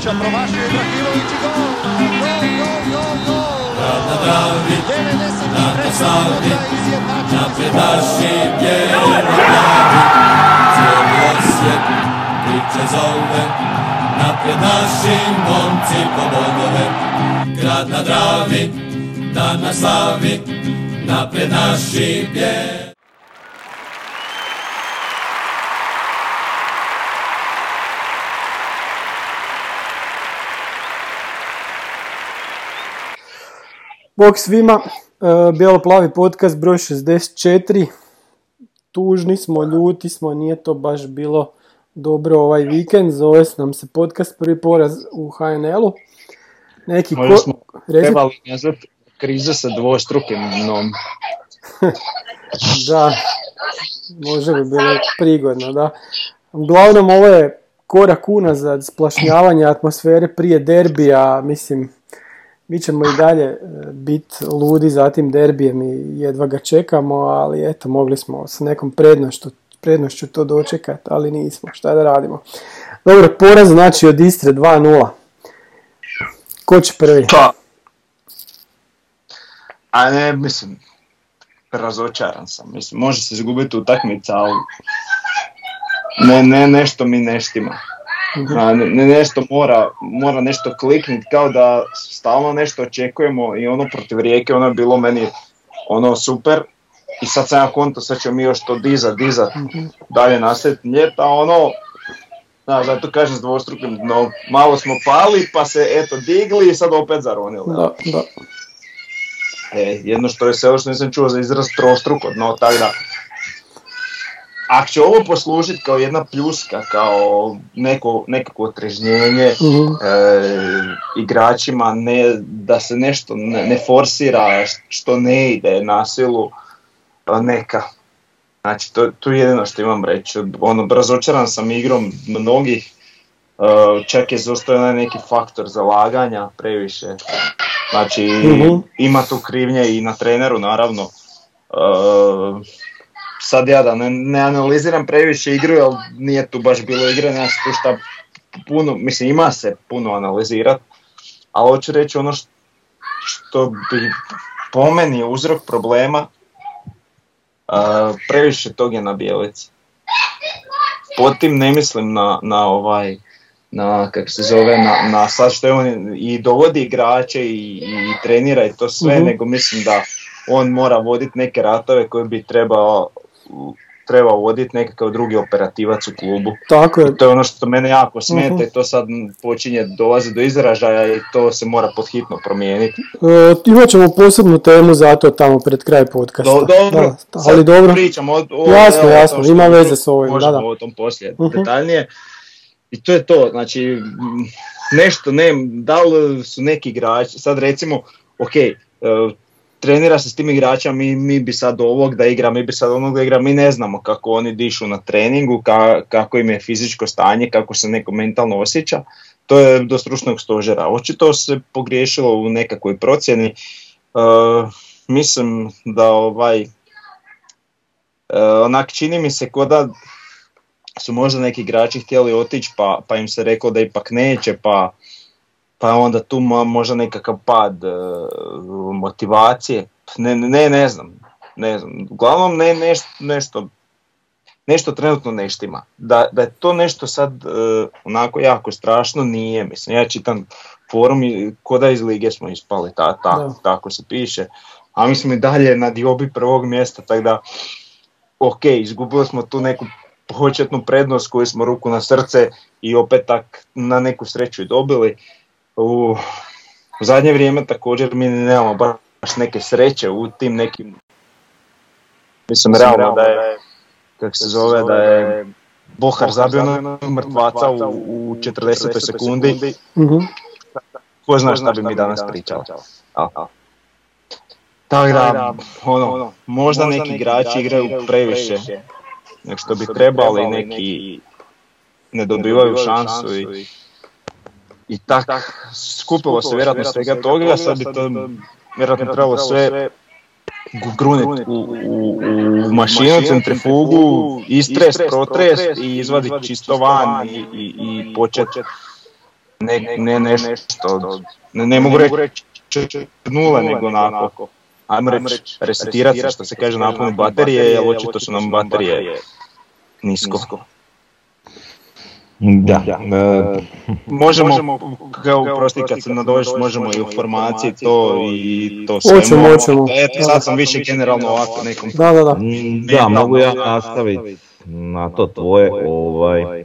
Ibrahimovića, promašio Ibrahimović i gol! Gol, gol, gol, gol! Rad na Dravi, 93. na Savi, minuta izjednačen napred naši bijeli glavi. Cijeli osjet priče zove, napred naši momci po bodove. Grad na Dravi, dan na slavi, napred naši bijeli. Bog svima, e, Bijelo-plavi podcast broj 64. Tužni smo, ljuti smo, nije to baš bilo dobro ovaj vikend. Zove nam se podcast prvi poraz u HNL-u. Neki Možda smo trebali nazvat kriza sa dvostrukim dnom. Da, može bi bilo prigodno, da. Uglavnom, ovo je korak unazad splašnjavanje atmosfere prije derbija, mislim, mi ćemo i dalje e, biti ludi za tim derbijem i jedva ga čekamo, ali eto, mogli smo s nekom prednošću, prednošću to dočekati, ali nismo, šta da radimo. Dobro, poraz znači od Istre 2-0. Ko će prvi? Pa, a ne, mislim, razočaran sam. Mislim, može se izgubiti utakmica, ali ne, ne, nešto mi ne štima. A, ne, ne- nešto mora, mora nešto kliknit, kao da stalno nešto očekujemo i ono protiv rijeke, ono je bilo meni ono super. I sad sam ja konto, sad ćemo mi još to dizat, dizat, dalje nastaviti ljeta, ono, da, zato kažem s dvostrukim dnom, malo smo pali pa se eto digli i sad opet zaronili. Da, da. E, jedno što je sve što nisam čuo za izraz trostruko dno, tako da ako će ovo poslužiti kao jedna pljuska, kao neko, nekako otrežnjenje Mhm. e, igračima, ne, da se nešto ne, ne forsira što ne ide na silu, a neka. Znači, to, to je jedino što imam reći. Ono, razočaran sam igrom mnogih, e, čak je zostao neki faktor zalaganja previše. Znači, Mhm. ima tu krivnje i na treneru, naravno. E, sad ja da ne, ne analiziram previše igru, jer nije tu baš bilo igre, nema se tu šta puno, mislim ima se puno analizirat, ali hoću reći ono što, što bi po meni uzrok problema, a, previše tog je na bijelici. Pod tim ne mislim na, na ovaj, na kak se zove, na, na sad što je on i dovodi igrače i, i trenira i to sve, Mhm. nego mislim da on mora voditi neke ratove koje bi trebao trebao voditi nekakav drugi operativac u klubu. Tako je, I to je ono što mene jako smeta Mhm. i to sad počinje dolazi do izražaja i to se mora podhitno promijeniti. E, imat ćemo posebnu temu za to tamo pred kraj podcasta. Do, dobro, Da, ali dobro. pričamo o, o, Jasno, evo, jasno, ima veze s ovim, Možemo da, da. o tom poslije Mhm. detaljnije. I to je to, znači nešto, ne, da li su neki igrači, sad recimo, ok, e, trenira se s tim igračima, mi, mi bi sad ovog da igra, mi bi sad onog da igra, mi ne znamo kako oni dišu na treningu, ka- kako im je fizičko stanje, kako se neko mentalno osjeća. To je do stručnog stožera. Očito se pogriješilo u nekakvoj procjeni. E, mislim da ovaj e, onak čini mi se ko da su možda neki igrači htjeli otići pa, pa im se reklo da ipak neće pa, pa onda tu mo- možda nekakav pad e, motivacije. Ne, ne, ne znam. Ne znam. Uglavnom ne, neš- nešto, nešto trenutno ne štima. Da, da je to nešto sad e, onako jako strašno nije. Mislim, ja čitam forum i ko da iz lige smo ispali, ta, ta, Da. tako se piše. A mi smo i dalje na diobi prvog mjesta, tako da ok, izgubili smo tu neku početnu prednost koju smo ruku na srce i opet tak na neku sreću i dobili. U, u zadnje vrijeme također mi nemamo baš neke sreće u tim nekim mislim realno da je kako se zove da je Bohar zabio na mrtvaca u, u 40. sekundi Mhm. ko zna šta bi mi danas pričali. Tako da, ono, možda neki igrači igraju previše nego što bi trebali, neki ne dobivaju šansu i, i tak, skupilo se vjerojatno svega toga, sad bi to vjerojatno trebalo sve grunit u, u, u mašinu, centrifugu, istres, protres i izvaditi čisto van i, i, i počet ne, ne nešto, ne, ne mogu reći nula, nego onako, ajmo reći, resetirati se, što se kaže napunu baterije, jer očito su nam baterije nisko. Da, e, Možemo, kao prosti kad se nadođeš, možemo i informacije to i to sve. Hoćemo, hoćemo. Eto, sad sam više generalno ovako nekom Da, da, da. Mm, Da, mogu ja nastaviti na to tvoje, ovaj,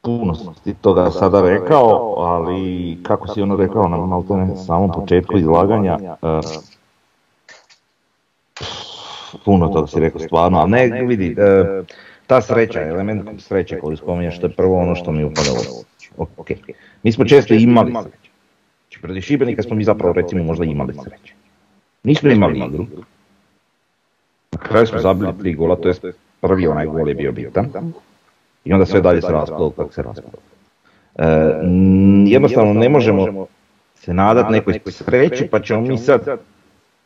puno si ti toga sada rekao, ali kako si ono rekao na maltene samom početku izlaganja, eh, puno toga si rekao stvarno, ali ne, vidi, eh, ta sreća, element sreće koju spominješ, to je prvo ono što mi upada u oči. Ok, mi smo često imali sreće. Znači, Šibenika smo mi zapravo recimo možda imali sreće. Nismo imali igru, na kraju smo zabili tri gola, to je prvi onaj gol je bio bitan. I onda sve dalje se raspalo kako se raspalo. E, n- jednostavno ne možemo se nadat nekoj sreći pa ćemo mi sad,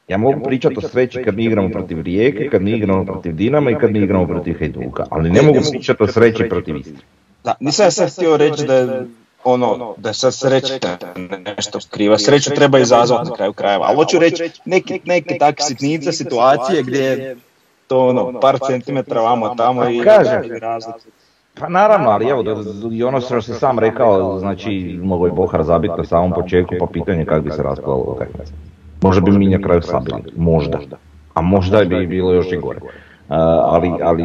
ja mogu pričati o sreći kad mi igramo protiv Rijeke, kad mi igramo protiv Dinama i kad mi igramo protiv Hajduka, ali ne mogu pričati o sreći protiv Istre. Da, nisam ja sad htio reći da je ono, da je sad sreća nešto kriva. Sreću treba izazvati na kraju krajeva. Ali hoću reći neke, neke takve sitnice, situacije gdje je to ono, par centimetra vamo tamo i razlike. Pa naravno, ali evo, i ono što si sam rekao, znači, mogo je Bohar zabiti na samom početku, pa pitanje kako bi se raspalo utakmica. Možda bi mi na kraju sabili, možda. A možda bi bilo još i gore. Uh, ali, ali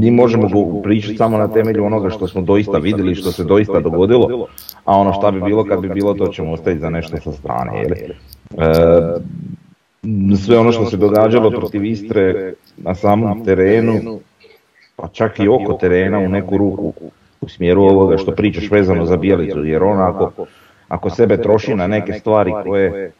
mi možemo pričati samo na temelju onoga što smo doista vidjeli, što se doista dogodilo, a ono šta bi bilo kad bi bilo to ćemo ostaviti za nešto sa strane. Uh, sve ono što se događalo protiv Istre na samom terenu, pa čak i oko terena u neku ruku. u smjeru ovoga što pričaš vezano za Bijelicu, jer on ako, ako sebe troši na neke stvari koje,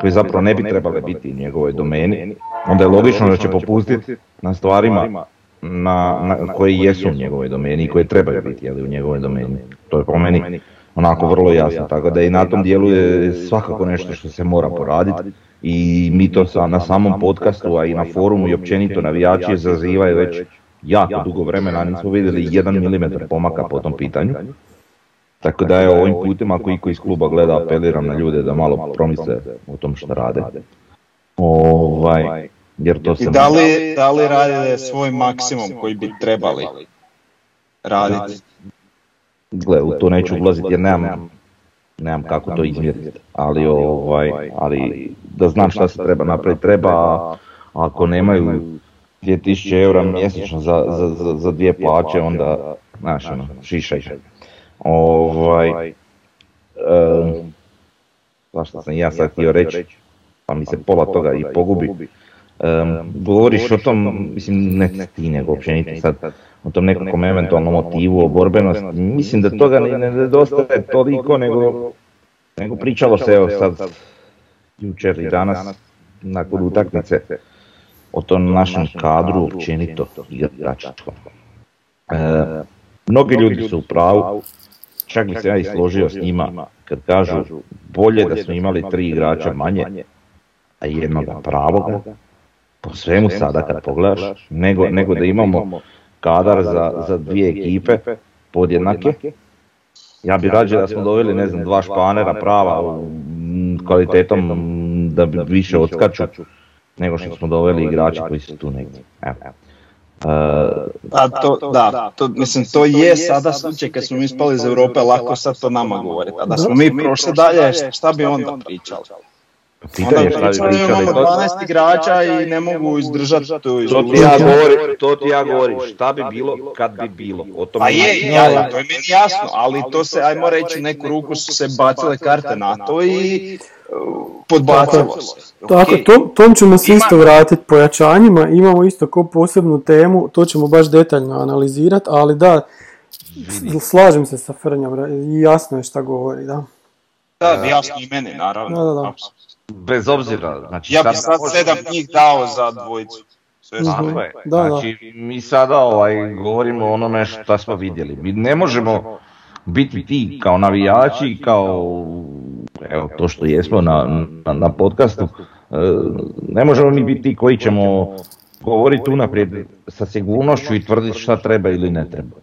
koje zapravo ne bi trebale biti u njegovoj domeni, onda je logično da će popustiti na stvarima na, na, koje jesu u njegovoj domeni i koje trebaju biti jeli, u njegovoj domeni. To je po meni onako vrlo jasno, tako da i na tom dijelu je svakako nešto što se mora poraditi i mi to sa, na samom podcastu, a i na forumu i općenito navijači zazivaju već jako dugo vremena, nismo vidjeli jedan milimetar pomaka po tom pitanju. Tako da je ovim putem, ako iko iz kluba gleda, apeliram na ljude da malo promisle o tom što rade. Ovaj, jer to se... I da li, da li rade svoj maksimum koji bi trebali raditi? Gle, u to neću ulaziti jer nemam, nemam kako to izmjeriti, ali, ovaj, ali da znam šta se treba napraviti, treba, a ako nemaju 2000 eura mjesečno za, za, za, za dvije plaće, onda, znaš, ono, šišaj. Ovaj, um, zašto sam ja sad htio reći, pa mi se pola toga i pogubi. Um, govoriš o tom, mislim, ne ti nego općenito sad, o tom nekakvom eventualnom motivu, o borbenosti. Mislim da toga ne ne nedostaje toliko, nego, nego pričalo se evo sad, jučer i danas, nakon utakmice, o tom našem kadru općenito igračačkom. E, mnogi ljudi su u pravu, čak bi se ja i složio s njima kad kažu bolje da smo imali tri igrača manje, a jednoga pravoga, po svemu sada kad pogledaš, nego, nego da imamo kadar za, za dvije ekipe podjednake. Ja bi rađe da smo doveli, ne znam, dva španera prava kvalitetom da bi više odskaču, nego što smo doveli igrače koji su tu negdje. Evo. A to, da, to, mislim, to je sada slučaj kad smo mi ispali iz Europe, lako sad to nama govoriti. A da smo mi prošli dalje, šta bi onda pričali? Pitanje šta bi pričali pričali, imamo to- 12 igrača i ne mogu izdržati tu To ti ja govorim, to ti ja govorim, šta bi bilo kad bi bilo. O tome Pa je, ja- ja, to je meni jasno, ali to se, ajmo reći, neku ruku su se bacile karte na to i uh, podbacilo se. Tako, Okej. tom, tom ćemo se isto vratiti pojačanjima, imamo isto ko posebnu temu, to ćemo baš detaljno analizirati, ali da, slažem se sa Frnjom, jasno je šta govori, da. Da, jasno i meni, naravno. Da, da, da. Bez obzira, znači Ja bi sad sedam njih dao za dvojicu. Sve Mhm. Tako je. Da, da. Znači, mi sada ovaj, govorimo o onome što smo vidjeli. Mi ne možemo biti ti kao navijači, kao evo, to što jesmo na, na, na podcastu, e, ne možemo mi biti ti koji ćemo govoriti unaprijed sa sigurnošću i tvrditi šta treba ili ne treba.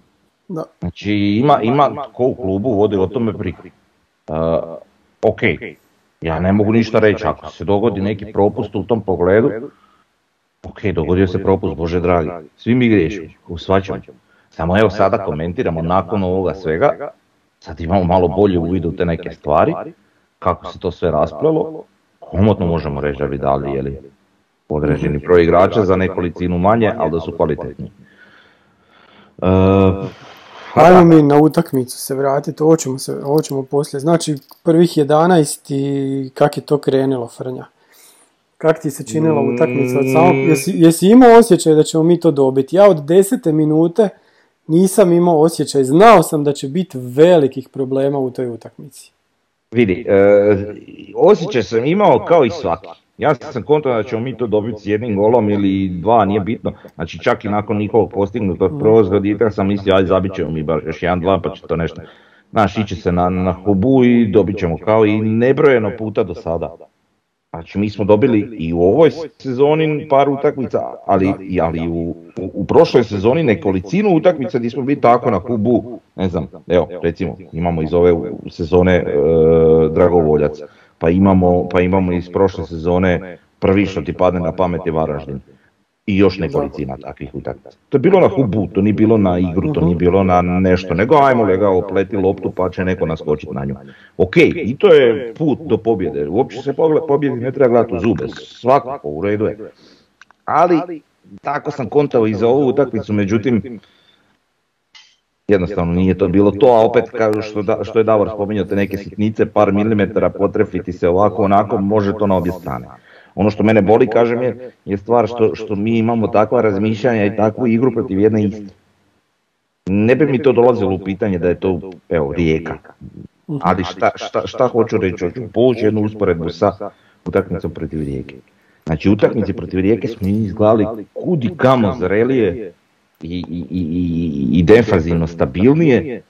Da. Znači ima, ima ko u klubu vodi o tome brigu. Uh, ok, ja ne mogu ništa reći, ako se dogodi neki propust u tom pogledu, ok, dogodio se propust, Bože dragi, svi mi griješimo, u. Samo evo sada komentiramo nakon ovoga svega, sad imamo malo bolje uvid u te neke stvari, kako se to sve rasplelo, komotno možemo reći da bi dali jeli, određeni broj igrača za nekolicinu manje, ali da su kvalitetni. Uh, Ajmo mi na utakmicu se vratiti, ovo ćemo, se, ovo ćemo poslije. Znači, prvih 11 i kak je to krenulo, Frnja? Kak ti se činila utakmica od samog, jesi, jesi imao osjećaj da ćemo mi to dobiti? Ja od desete minute nisam imao osjećaj, znao sam da će biti velikih problema u toj utakmici. Vidi, e, osjećaj sam imao kao i svaki. Ja sam kontra da ćemo mi to dobiti s jednim golom ili dva, nije bitno. Znači čak i nakon njihovog postignutog prvog zgoditka sam mislio, aj zabit ćemo mi bar još jedan, dva pa će to nešto. Znaš, iće se na, na hubu i dobit ćemo kao i nebrojeno puta do sada. Znači mi smo dobili i u ovoj sezoni par utakmica, ali, ali u, u, u prošloj sezoni nekolicinu utakmica gdje smo bili tako na kubu, ne znam, evo recimo imamo iz ove sezone e, Dragovoljac, pa imamo, pa imamo iz prošle sezone prvi što ti padne na pamet je Varaždin. I još nekolicina takvih utakmica. To je bilo na hubu, to nije bilo na igru, to nije bilo na nešto, nego ajmo lega opleti loptu pa će neko naskočiti na nju. Ok, i to je put do pobjede. Uopće se pobjedi ne treba gledati u zube, svakako u redu je. Ali tako sam kontao i za ovu utakmicu, međutim jednostavno nije to bilo to, a opet kao što, da, što je Davor spominjao te neke sitnice, par milimetara potrefiti se ovako onako, može to na obje strane. Ono što mene boli, kažem, je, je stvar što, što mi imamo takva razmišljanja i takvu igru protiv jedne iste. Ne bi mi to dolazilo u pitanje da je to, evo, rijeka. Ali šta, šta, šta hoću reći? Hoću povući jednu usporedbu sa utakmicom protiv rijeke. Znači, u utakmici protiv rijeke smo izgledali kudi kamo zrelije i, i, i, i, i defanzivno stabilnije,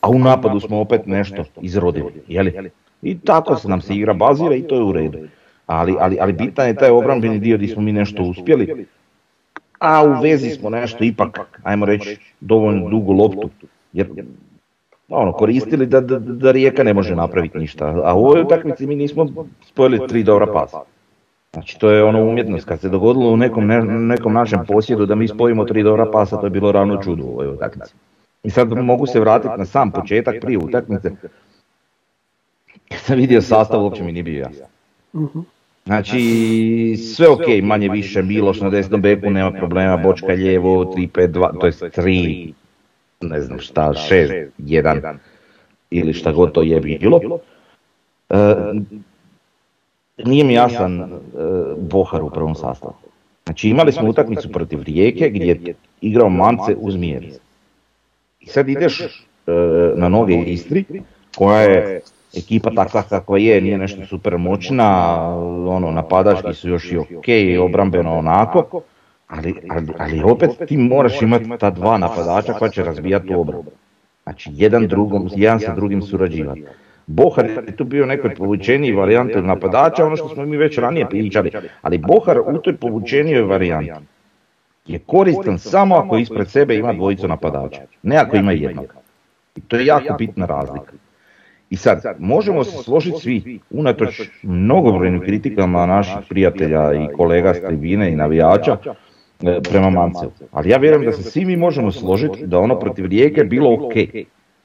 a u napadu smo opet nešto izrodili. Jeli? I tako se nam se igra bazira i to je u redu. Ali, ali, ali bitan je taj obrambeni dio gdje smo mi nešto uspjeli, a u vezi smo nešto ipak, ajmo reći, dovoljno dugu loptu. Jer ono, koristili da, da, da Rijeka ne može napraviti ništa. A u ovoj utakmici mi nismo spojili tri dobra pasa. Znači to je ono umjetnost, kad se dogodilo u nekom, ne- nekom našem posjedu da mi spojimo tri dobra pasa, to je bilo ravno čudo u ovoj utakmici. I sad mogu se vratiti na sam početak prije utakmice. Kad sam vidio sastav, uopće mi nije bio jasan. Mhm. Znači, sve ok, manje više, Miloš na desnom beku, nema problema, Bočka lijevo, 3-5-2, to je 3, ne znam šta, 6, 1, ili šta god to je bilo. E, nije mi jasan e, Bohar u prvom sastavu. Znači imali smo utakmicu protiv Rijeke gdje je igrao Mance uz Mjeris. I sad ideš e, na noge Istri, koja je ekipa takva kakva je, nije nešto super moćna, ono, napadački su još i ok, obrambeno onako, ali, ali, ali opet ti moraš imati ta dva napadača koja će razbijati u obranu. Znači jedan, drugom, jedan sa drugim surađivati. Bohar je tu bio nekoj povučeniji varijanti napadača, ono što smo mi već ranije pričali, ali Bohar u toj povučenijoj varijanti je koristan samo ako ispred sebe ima dvojicu napadača, ne ako ima jednog. I to je jako bitna razlika. I sad, možemo se složiti svi, unatoč mnogobrojnim kritikama naših prijatelja i kolega s tribine i navijača e, prema Mancevu. Ali ja vjerujem da se svi mi možemo složiti da ono protiv Rijeke bilo ok.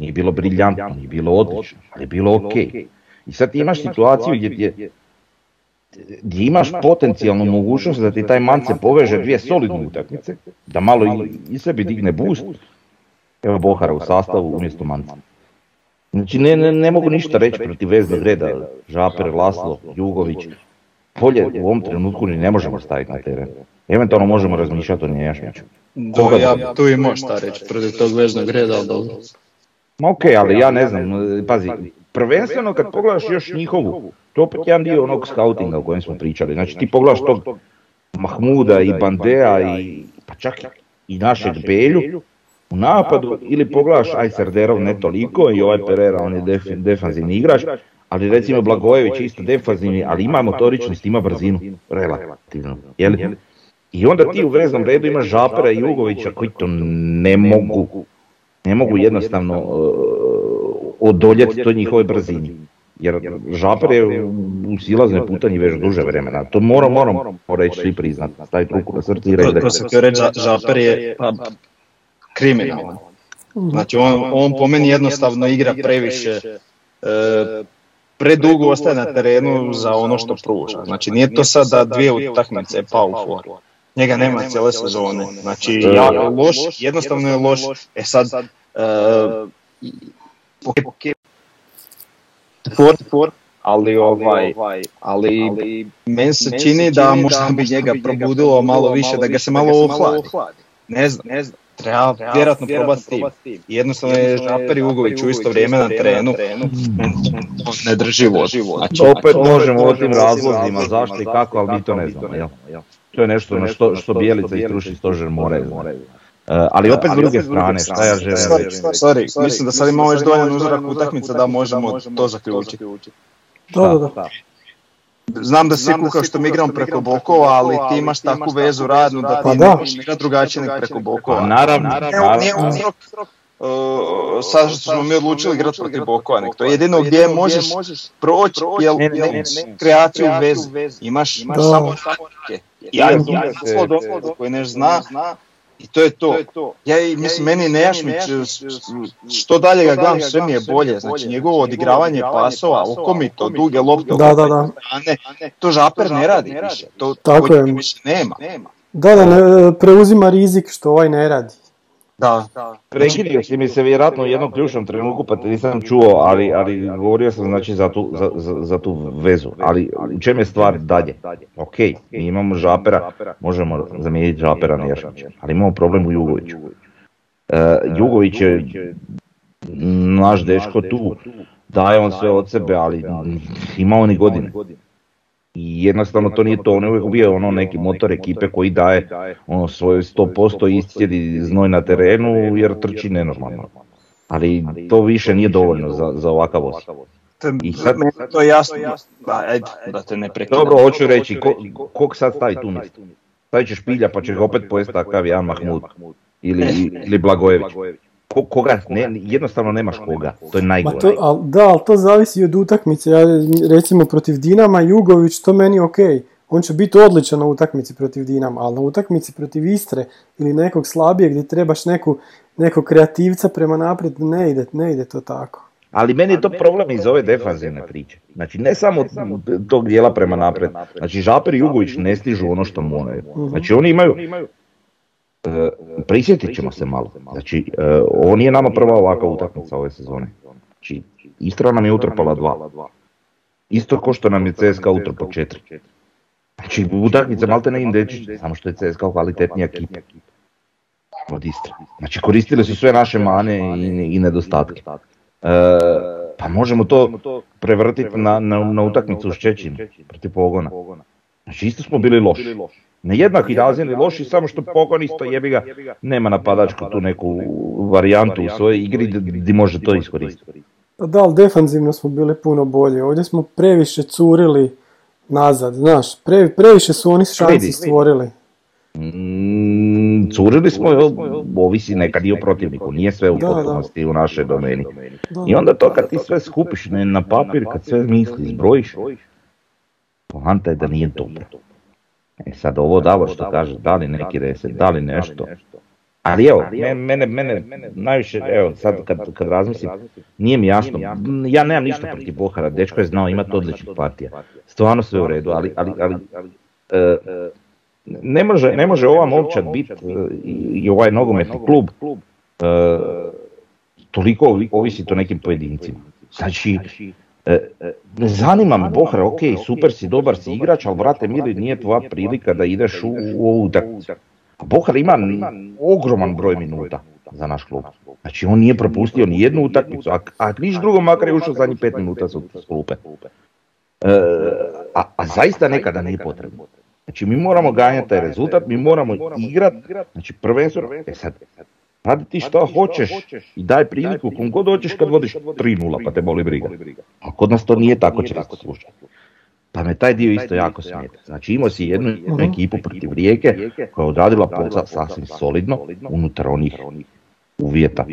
Nije bilo briljantno, nije bilo odlično, ali je bilo ok. I sad ti imaš situaciju gdje, gdje, gdje imaš potencijalnu mogućnost da ti taj Mance poveže dvije solidne utakmice, da malo i, i sebi digne boost. Evo Bohara u sastavu umjesto Manca. Znači ne, ne, ne mogu ništa reći protiv veznog reda, Žaper, Laslo, Jugović. Polje u ovom trenutku ni ne možemo staviti na teren. Eventualno možemo razmišljati o Njejašmiću. Da, ja tu i možeš šta reći protiv tog veznog reda, ali dobro. Ma ok, ali ja ne znam, pazi, prvenstveno kad pogledaš još njihovu, to je opet jedan dio onog scoutinga o kojem smo pričali. Znači ti pogledaš tog Mahmuda i Bandea i pa čak i našeg Belju u napadu ili pogledaš aj Serderov ne toliko i ovaj Pereira on je def, defanzivni igrač, ali recimo Blagojević isto defanzivni, ali ima motoričnost, ima brzinu, relativno, jeli? I onda ti u veznom redu imaš Žapera i Jugovića koji to ne mogu. Ne mogu jednostavno uh, odoljeti toj njihovoj brzini. Jer Žaper je u silaznoj putanji već duže vremena. To moram, moram reći svi priznat. Staviti ruku na srce i reći. to htio reći, Ža- Žaper je pa, kriminalan. Znači on, on po meni jednostavno igra previše, e, predugo ostaje na terenu za ono što pruža. Znači nije to sad da dvije utakmice pao u formu. Njega nema cijele sezone. Znači ja, loš, jednostavno je loš. E sad, e, ok, ok, for, for, ali ovaj, ali meni se čini da možda bi njega probudilo malo više, da ga se malo ohladi. Ne znam, ne znam. Treba vjerojatno probati s tim. I Jednostavno je Žaper i Ugović u isto vrijeme na terenu. Ne drži vodu. Znači, Opet možemo o tim razlozima zašto i kako, ali mi to ne znamo. Jel? To je nešto na što, što Bijelica i stručni stožer moraju. E, ali opet s druge strane, šta ja želim Sorry, reći? sorry, mislim da sad imamo već dovoljan uzorak utakmice da možemo to zaključiti. Da, da, da. Znam da svi kuka što mi igramo preko bokova, ali ti imaš takvu vezu radnu da ti ne možeš igrati drugačije nego preko bokova. Pa naravno, uzrok uh, sad što smo mi odlučili igrati protiv bokova, nego to je jedino gdje možeš proći, jer Ne, kreaciju vezi. Imaš Da. samo. I ja slovo doslovno koji ne zna i to je to. Ja i mislim, meni Nejašmić, što dalje ga gledam, sve mi je bolje. Znači, njegovo odigravanje pasova, okomito, duge lopte, Da, da, da. to Žaper ne radi više. To Tako kod je. više nema. Da, da, ne, preuzima rizik što ovaj ne radi. Da, Prekidio si mi se vjerojatno u jednom ključnom trenutku pa te nisam čuo, ali, ali govorio sam znači za tu, za, za, tu vezu. Ali u čem je stvar dalje? Ok, mi imamo Žapera, možemo zamijeniti Žapera na ali imamo problem u Jugoviću. E, Jugović je naš dečko tu, daje on sve od sebe, ali ima on i godine. I jednostavno to nije to, on je uvijek bio ono neki motor ekipe koji daje ono svoje 100% iscijedi znoj na terenu jer trči nenormalno. Ali to više nije dovoljno za, za ovakav. Te- I sad- to je jasno. Da, ajde, da te ne prekidam. Dobro, hoću reći, ko, kog sad stavi tu mjesto? Stavit ćeš Pilja pa će opet pojesti takav Jan Mahmud ili, ili Blagojević. Ko, koga, ne, jednostavno nemaš koga, to je Ma najgore. to, al, da, ali to zavisi od utakmice. Ja, recimo protiv Dinama, Jugović, to meni ok. On će biti odličan na utakmici protiv Dinama, ali na utakmici protiv Istre ili nekog slabijeg gdje trebaš neku, nekog kreativca prema naprijed, ne ide, ne ide to tako. Ali meni je to problem iz ove defanzivne priče. Znači ne samo tog dijela prema napred. Znači Žaper i Jugović ne stižu ono što moraju. Znači oni imaju, prisjetit ćemo se malo. Znači e, ovo nije nama prva ovakva utakmica ove sezone. Znači Istra nam je utrpala dva. Isto ko što nam je CSKA utrpao četiri. Znači utakmica malte ne indečić, samo što je CSKA kvalitetnija ekipa od Istre. Znači koristili su sve naše mane i, i nedostatke. E, pa možemo to prevrtiti na, na, na utakmicu s Čečim protiv pogona. Znači isto smo bili loši. Ne jednaki razini loši, samo što pogon isto jebi ga, nema napadačku tu neku varijantu u svojoj igri gdje može to iskoristiti. Pa da, ali defanzivno smo bili puno bolji. Ovdje smo previše curili nazad, znaš. Pre, previše su oni šansi stvorili. Mm, curili smo, ovisi nekad i o protivniku, nije sve u potpunosti u našoj domeni. I onda to kad ti sve skupiš ne, na papir, kad sve misli, zbrojiš, poanta je da nije dobro. E sad ovo Davor što kaže, da li neki reset, da li nešto. Ali evo, me- mene, mene, najviše, evo sad kad, kad razmislim, nije mi jasno, ja nemam ništa protiv Bohara, dečko je znao imati odličnih partija. Stvarno sve u redu, ali, ali, ali e, ne može, ne može ova momčad biti i, i ovaj nogometni klub. e, toliko ovi- ovisi o nekim pojedincima. Znači, e, e, ne zanima me Bohar, ok, super si, dobar si igrač, ali brate mili, nije tvoja prilika da ideš u, u ovu utakmicu. Bohar ima ogroman broj minuta za naš klub. Znači on nije propustio ni jednu utakmicu, a, a niš drugo makar je ušao zadnjih pet minuta s s klupe. E, a, a zaista nekada nije potrebno. Znači mi moramo ganjati taj rezultat, mi moramo igrat, znači prvenstveno, e sad, radi ti šta hoćeš i daj priliku kom god hoćeš kad vodiš 3-0 pa te boli briga. A kod nas to nije tako često slučaj. Pa me taj dio isto jako smeta. Znači imao si jednu, ekipu protiv Rijeke koja je odradila posao sasvim solidno unutar onih uvjeta.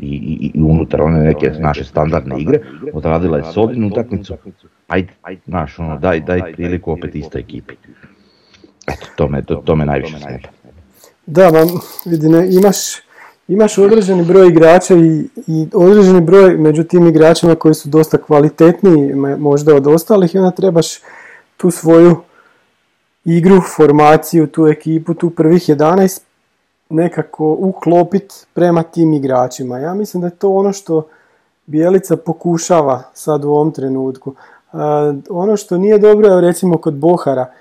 i, i, i unutar one neke naše standardne igre, odradila je solidnu utakmicu, ajde, znaš, ono, daj, daj priliku opet istoj ekipi. Eto, to me, to, to me najviše smeta. Da, ma, vidi, ne, imaš, imaš određeni broj igrača i, i određeni broj među tim igračima koji su dosta kvalitetniji možda od ostalih i onda trebaš tu svoju igru, formaciju, tu ekipu, tu prvih 11 nekako uklopit prema tim igračima. Ja mislim da je to ono što Bijelica pokušava sad u ovom trenutku. E, ono što nije dobro je recimo kod Bohara,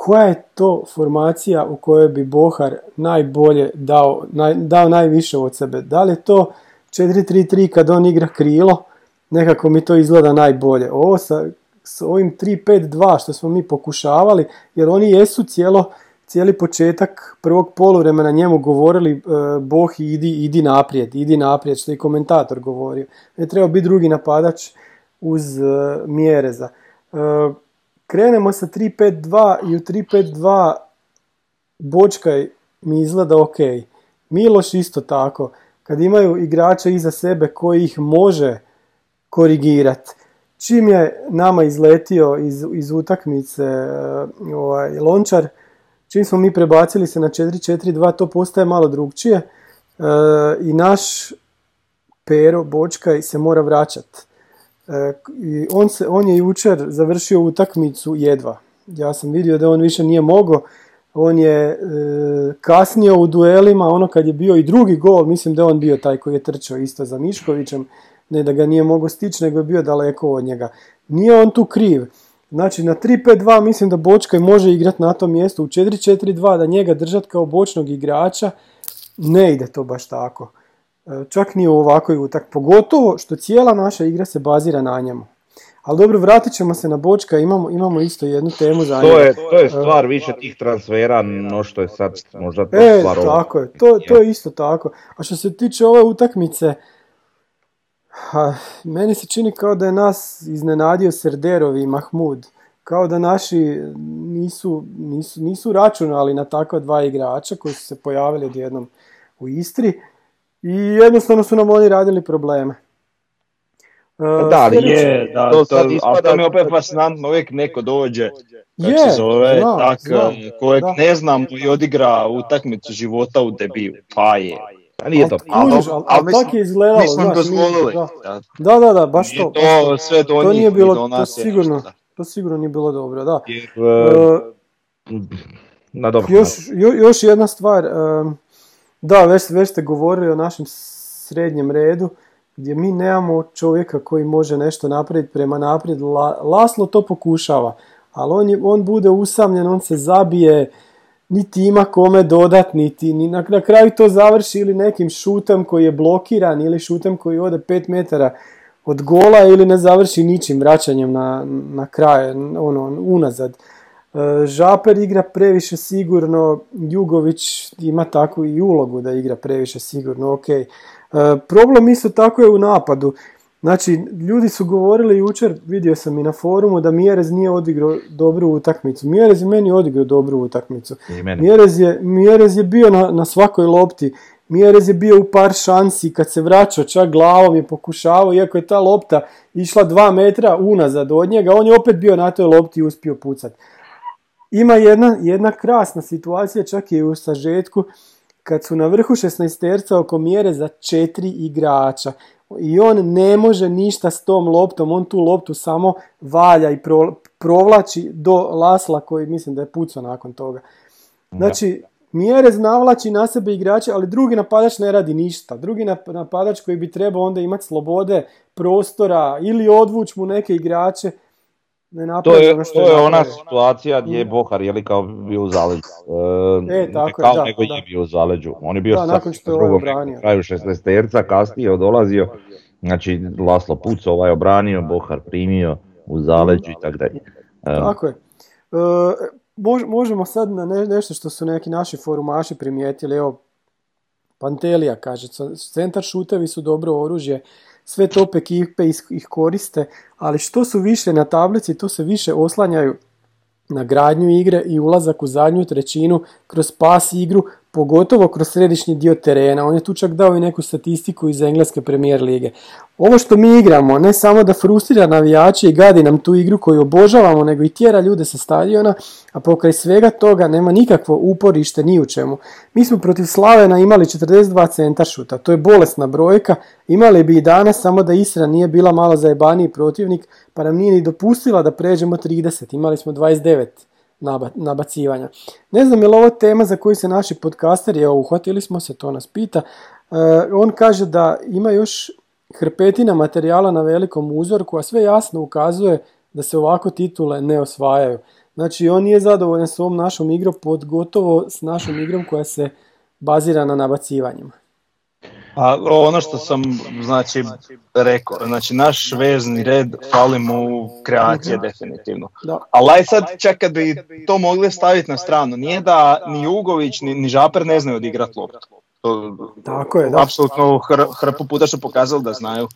koja je to formacija u kojoj bi Bohar najbolje dao, naj, dao najviše od sebe? Da li je to 4-3-3 kad on igra krilo? Nekako mi to izgleda najbolje. Ovo sa, s ovim 3-5-2 što smo mi pokušavali, jer oni jesu cijelo, cijeli početak prvog poluvremena njemu govorili e, Bohi idi, idi naprijed, idi naprijed, što je komentator govorio. Ne treba biti drugi napadač uz e, Mjereza. E, krenemo sa 3-5-2 i u 3-5-2 Bočkaj mi izgleda ok. Miloš isto tako. Kad imaju igrače iza sebe koji ih može korigirati. Čim je nama izletio iz, iz utakmice e, ovaj, Lončar, čim smo mi prebacili se na 4-4-2, to postaje malo drugčije e, i naš Pero Bočkaj se mora vraćati. On, on je jučer završio utakmicu jedva. Ja sam vidio da on više nije mogao. On je e, kasnio u duelima, ono kad je bio i drugi gol, mislim da je on bio taj koji je trčao isto za Miškovićem, ne da ga nije mogao stići, nego je bio daleko od njega. Nije on tu kriv. Znači na 3-5-2 mislim da Bočkaj može igrati na tom mjestu, u 4-4-2 da njega držat kao bočnog igrača, ne ide to baš tako. E, Čak ni u ovakvoj utak, pogotovo što cijela naša igra se bazira na njemu. Ali dobro, vratit ćemo se na Bočka, imamo, imamo isto jednu temu za To je, to je stvar više tih transfera, no što je sad možda to E, stvar tako je, to, to je isto tako. A što se tiče ove utakmice, ha, meni se čini kao da je nas iznenadio Serderovi i Mahmud. Kao da naši nisu, nisu, nisu računali na takva dva igrača koji su se pojavili odjednom u Istri i jednostavno su nam oni radili probleme. E, Da, ali Je, da, To to, sad ali ispada- to mi je opet fascinantno, uvijek neko dođe, kako Je, se zove, znam, tak, znam, kojeg da. ne znam i odigra utakmicu života u debiju, pa je. A nije to Ali, kužiš, ali, ali mislim- tako je izgledalo. Mi smo im znaš, dozvolili. da. da. Da, da, da, baš to. to to. sve do To nije bilo, do to nas je sigurno, da. to sigurno nije bilo dobro, da. Jer, E, na dobro. još, jo- još jedna stvar, em, da, već, već ste govorili o našem srednjem redu, gdje mi nemamo čovjeka koji može nešto napraviti prema naprijed. La- Laslo to pokušava, ali on, on bude usamljen, on se zabije, niti ima kome dodat, niti ni na, kraju to završi ili nekim šutem koji je blokiran ili šutem koji ode 5 metara od gola ili ne završi ničim vraćanjem na, na ono, unazad. E, Žaper igra previše sigurno, Jugović ima takvu i ulogu da igra previše sigurno, ok. E, Problem isto tako je u napadu. Znači, ljudi su govorili jučer, vidio sam i na forumu, da Mjerez nije odigrao dobru utakmicu. Mjerez je meni odigrao dobru utakmicu. Mjerez je, Mjerez je bio na, na svakoj lopti. Mjerez je bio u par šansi kad se vraćao, čak glavom je pokušavao, iako je ta lopta išla dva metra unazad od njega, on je opet bio na toj lopti i uspio pucat. Ima jedna, jedna krasna situacija, čak i u sažetku, kad su na vrhu 16 terca oko mjere za četiri igrača. I on ne može ništa s tom loptom, on tu loptu samo valja i pro- provlači do Lasla koji mislim da je pucao nakon toga. Znači, Mjerez navlači na sebe igrače, ali drugi napadač ne radi ništa. Drugi nap- napadač koji bi trebao onda imati slobode, prostora ili odvući mu neke igrače, ne To je, ono što to je ona situacija gdje je Bohar je li kao bio u zaleđu. E, E, tako je, kao da, nego da. je bio u zaleđu. On je bio Da, nakon što je ovaj drugom na kraju 16 terca, kasnije je dolazio. Znači Laslo pucao, ovaj obranio, Bohar primio u zaleđu i tako dalje. Tako je. E, mož- možemo sad na ne- nešto što su neki naši forumaši primijetili. Evo, Pantelija kaže, "C- centar šutevi su dobro oružje, sve top ekipe ih koriste, ali što su više na tablici, to se više oslanjaju na gradnju igre i ulazak u zadnju trećinu kroz pas igru, pogotovo kroz središnji dio terena. On je tu čak dao i neku statistiku iz Engleske premijer lige. Ovo što mi igramo, ne samo da frustrira navijače i gadi nam tu igru koju obožavamo, nego i tjera ljude sa stadiona, a pokraj svega toga nema nikakvo uporište ni u čemu. Mi smo protiv Slavena imali 42 centaršuta, to je bolesna brojka, imali bi i danas, samo da Isra nije bila malo zajebaniji protivnik, pa nam nije ni dopustila da pređemo 30, imali smo 29 nabacivanja. Ne znam je li ovo tema za koju se naši podcasteri, evo uhvatili smo se, to nas pita, e, on kaže da ima još hrpetina materijala na velikom uzorku, a sve jasno ukazuje da se ovako titule ne osvajaju. Znači on nije zadovoljan s ovom našom igrom, pod gotovo s našom igrom koja se bazira na nabacivanjima. A ono što sam znači rekao, znači naš vezni red fali mu kreacije definitivno. Da. Ali sad čak kad bi to mogli staviti na stranu, nije da ni Jugović ni, ni Žaper ne znaju odigrati loptu. Tako je, da. Apsolutno hr, hrpu puta su pokazali da znaju.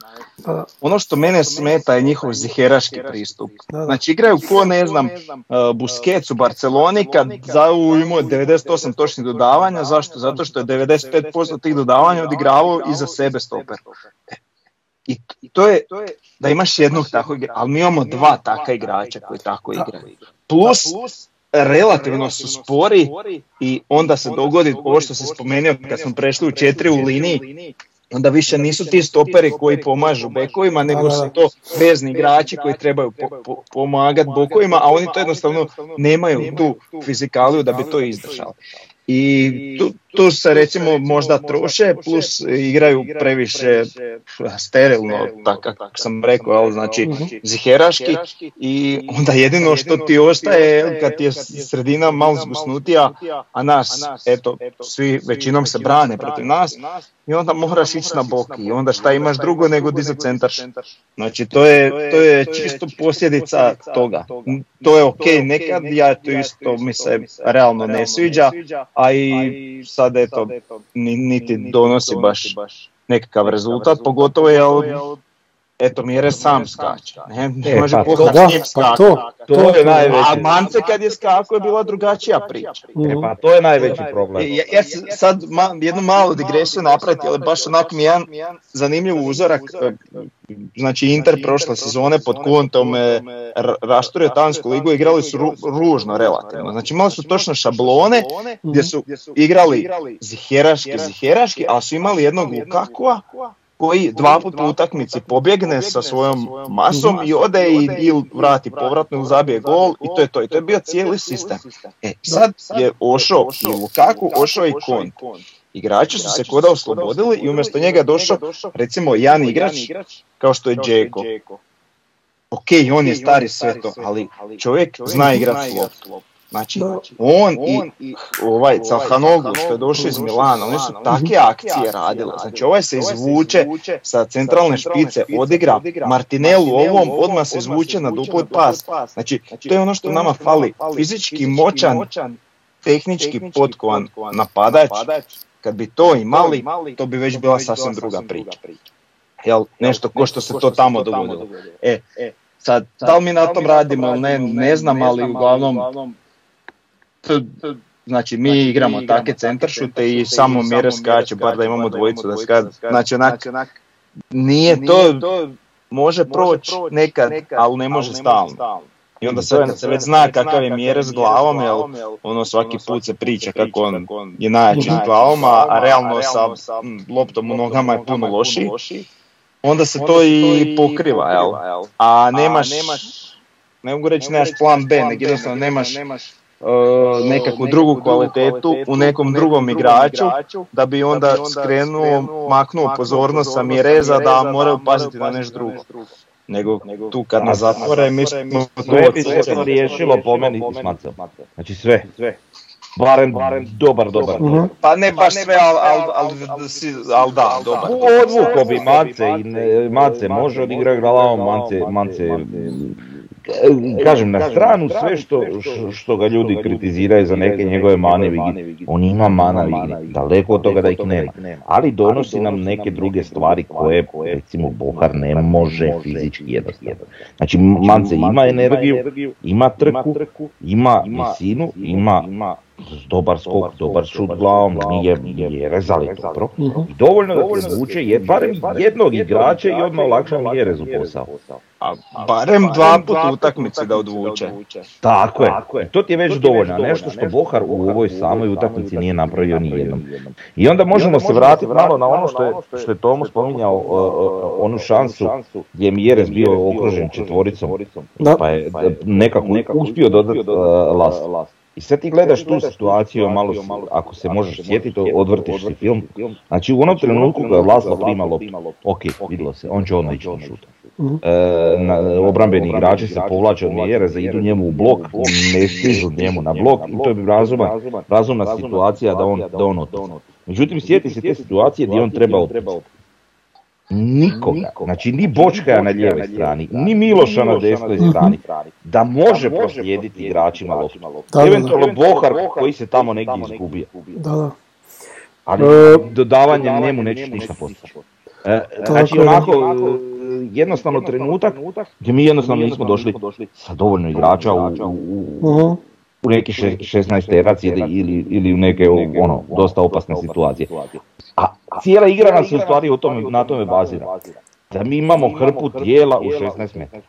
Ono što mene smeta je njihov ziheraški pristup. Znači igraju ko ne znam uh, Busquets u Barceloni kad Zau imao 98 točnih dodavanja. Zašto? Zato što je 95% tih dodavanja odigravao iza sebe stoper. I to je da imaš jednog takvog ali mi imamo dva takva igrača koji tako igraju. Plus relativno su spori i onda se dogodi ovo što se spomenuo kad smo prešli u četiri u liniji, onda više nisu ti stoperi koji pomažu bekovima, nego su to vezni igrači koji trebaju pomagati bokovima, a oni to jednostavno nemaju tu fizikaliju da bi to izdržali. I tu, tu se recimo možda troše plus igraju previše sterilno, tako kako sam rekao, ali znači mhm. ziheraški i onda jedino što ti ostaje kad je sredina malo zgusnutija, a nas, eto, svi većinom se brane protiv nas i onda moraš ići na bok i onda šta imaš drugo nego dizat centarš. Znači to je, to je čisto posljedica toga. To je ok nekad, ja to isto mi se realno ne sviđa, a i sad eto, niti donosi baš nekakav rezultat, pogotovo je eto Mire sam skače, ne, ne e, može pa, to, njim pa to, to, je najveći. A Mance kad je skako je bila drugačija priča. E, pa to je najveći problem. Ja, ja sad ma, jednu malu digresiju napraviti, ali baš onak mi jedan zanimljiv uzorak. E, znači Inter prošle sezone pod kontom rašturio Tansku ligu, igrali su ru, ružno relativno. Znači imali su točno šablone gdje su igrali ziheraški, ziheraški, ali su imali jednog Lukakua koji dva put u utakmici pobjegne sa svojom masom i ode i ili vrati povratno ili zabije gol i to je to. I to je bio cijeli sistem. E, sad je ošao i Lukaku, ošao i Kont. Igrači su se koda oslobodili i umjesto njega došao recimo jedan igrač kao što je Džeko. Ok, on je stari sve to, ali čovjek zna igrati loptu. Znači, on, i ovaj Calhanoglu što je došao iz Milana, oni su takve akcije radili. Znači, ovaj se izvuče sa centralne špice, odigra Martinelu ovom, odmah se izvuče na dupli pas. Znači, to je ono što nama fali. Fizički moćan, tehnički potkovan napadač. Kad bi to imali, to bi već bila sasvim druga priča. Jel, nešto ko što se to tamo dogodilo. E, sad, da li mi na tom radimo, ne, ne znam, ali uglavnom Znači mi igramo take centaršute i samo mjere skače, bar da imamo dvojicu da skače. Znači onak, nije to, može proći nekad, ali ne može stalno. I onda se već zna kakav je mjere s glavom, jel, ono svaki put se priča kako on je najjači s glavom, a realno sa loptom u nogama je puno loši. Onda se to i pokriva, jel? A nemaš, ne mogu reći nemaš plan B, nego jednostavno nemaš nekakvu drugu kvalitetu u nekom drugom igraču da bi onda skrenuo, maknuo pozornost sa Mireza da moraju paziti na nešto drugo. Nego tu kad nas zatvore mi smo se riješilo po meni Znači sve. Barem, dobar, dobar. uh Pa ne baš sve, ali al, al, da, dobar. Odvuko bi Mace i Mace može odigrati glavom, Mance, Mance kažem na stranu sve što, što ga ljudi kritiziraju za neke njegove mane on ima mana daleko od toga da ih nema, ali donosi nam neke druge stvari koje recimo Bohar ne može fizički jednostavno. Znači Mance ima energiju, ima trku, ima visinu, ima dobar skok, dobar šut glavom, nije, nije rezali dobro. I dovoljno da privuče je, barem jednog igrača i odmah olakša Mjerezu posao. A barem dva put utakmice da odvuče. Tako je, to ti je već dovoljno, nešto što Bohar u ovoj samoj utakmici nije napravio ni jednom. I onda možemo se vratiti malo na ono što je, što je Tomo spominjao, onu šansu gdje je Mjerez bio okružen četvoricom, Da. pa je nekako uspio dodati last. I sad ti gledaš tu situaciju, malo, si- ako se možeš sjetiti, odvrtiš si film. Znači u onom trenutku kada Laslo prima loptu, ok, vidjelo se, on će odmah ići na šut. E, na, obrambeni igrači se povlače od mjere, za idu njemu u blok, ne stižu njemu na blok i to je razumna, razumna situacija da on, da on. Međutim, sjeti se te situacije gdje on treba otići. Nikoga, znači ni Bočkaja na lijevoj strani, ni Miloša na desnoj strani, da može proslijediti igračima loptu. Eventualno Bohar koji se tamo negdje izgubio. Da, da. Ali E, dodavanjem njemu nećeš ništa postići. E, znači je. onako, e, jednostavno trenutak gdje mi jednostavno nismo došli sa dovoljno igrača u, u, u, u neki še, 16 terac ili, ili, ili u neke ono, dosta opasne situacije. A cijela igra nas u stvari u tome, na tome bazira. Da mi imamo hrpu tijela u 16 metara.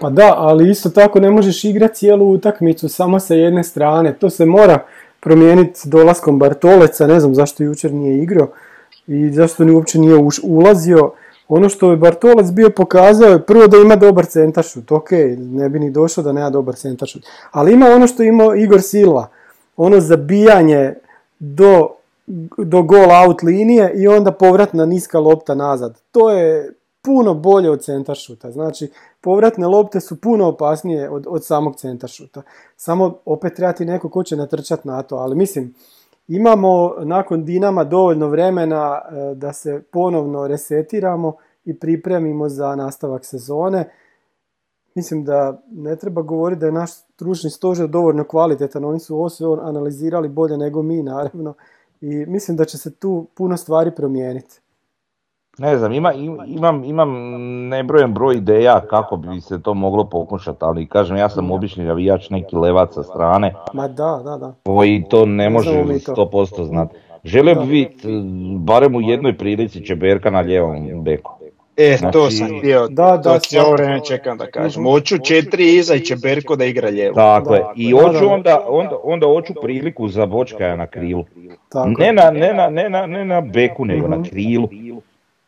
Pa da, ali isto tako ne možeš igrati cijelu utakmicu samo sa jedne strane. To se mora promijeniti dolaskom Bartoleca, ne znam zašto jučer nije igrao i zašto ni uopće nije uš- ulazio. Ono što je Bartolec bio pokazao je prvo da ima dobar centaršut, ok, ne bi ni došao da nema dobar centaršut. Ali ima ono što je imao Igor Silva, ono zabijanje do, do goal out linije i onda povratna niska lopta nazad. To je puno bolje od centaršuta. Znači, povratne lopte su puno opasnije od, od samog centaršuta. Samo opet treba ti neko ko će natrčati na to, ali mislim, imamo nakon Dinama dovoljno vremena e, da se ponovno resetiramo i pripremimo za nastavak sezone. Mislim da ne treba govoriti da je naš stručni stožer dovoljno kvalitetan, oni su ovo sve analizirali bolje nego mi naravno i mislim da će se tu puno stvari promijeniti. Ne znam, ima, im- imam, imam nebrojen broj ideja kako bi se to moglo pokušati, ali kažem, ja sam obični navijač, neki levac sa strane, Ma da, da, da. koji to ne može znamo mi to. 100% znati. Želio bi vidjeti, barem u jednoj prilici Čeberka na lijevom beku. E, Znači- to sam htio, Da, da, to cijelo vrijeme čekam da kažem. Hoću četiri iza i Čeberko da igra lijevo. Tako je, Da, i hoću da. onda, onda, onda hoću priliku za Bočkaja na krilu. Tako. Ne na, ne, na, ne, na, ne na beku, nego na krilu.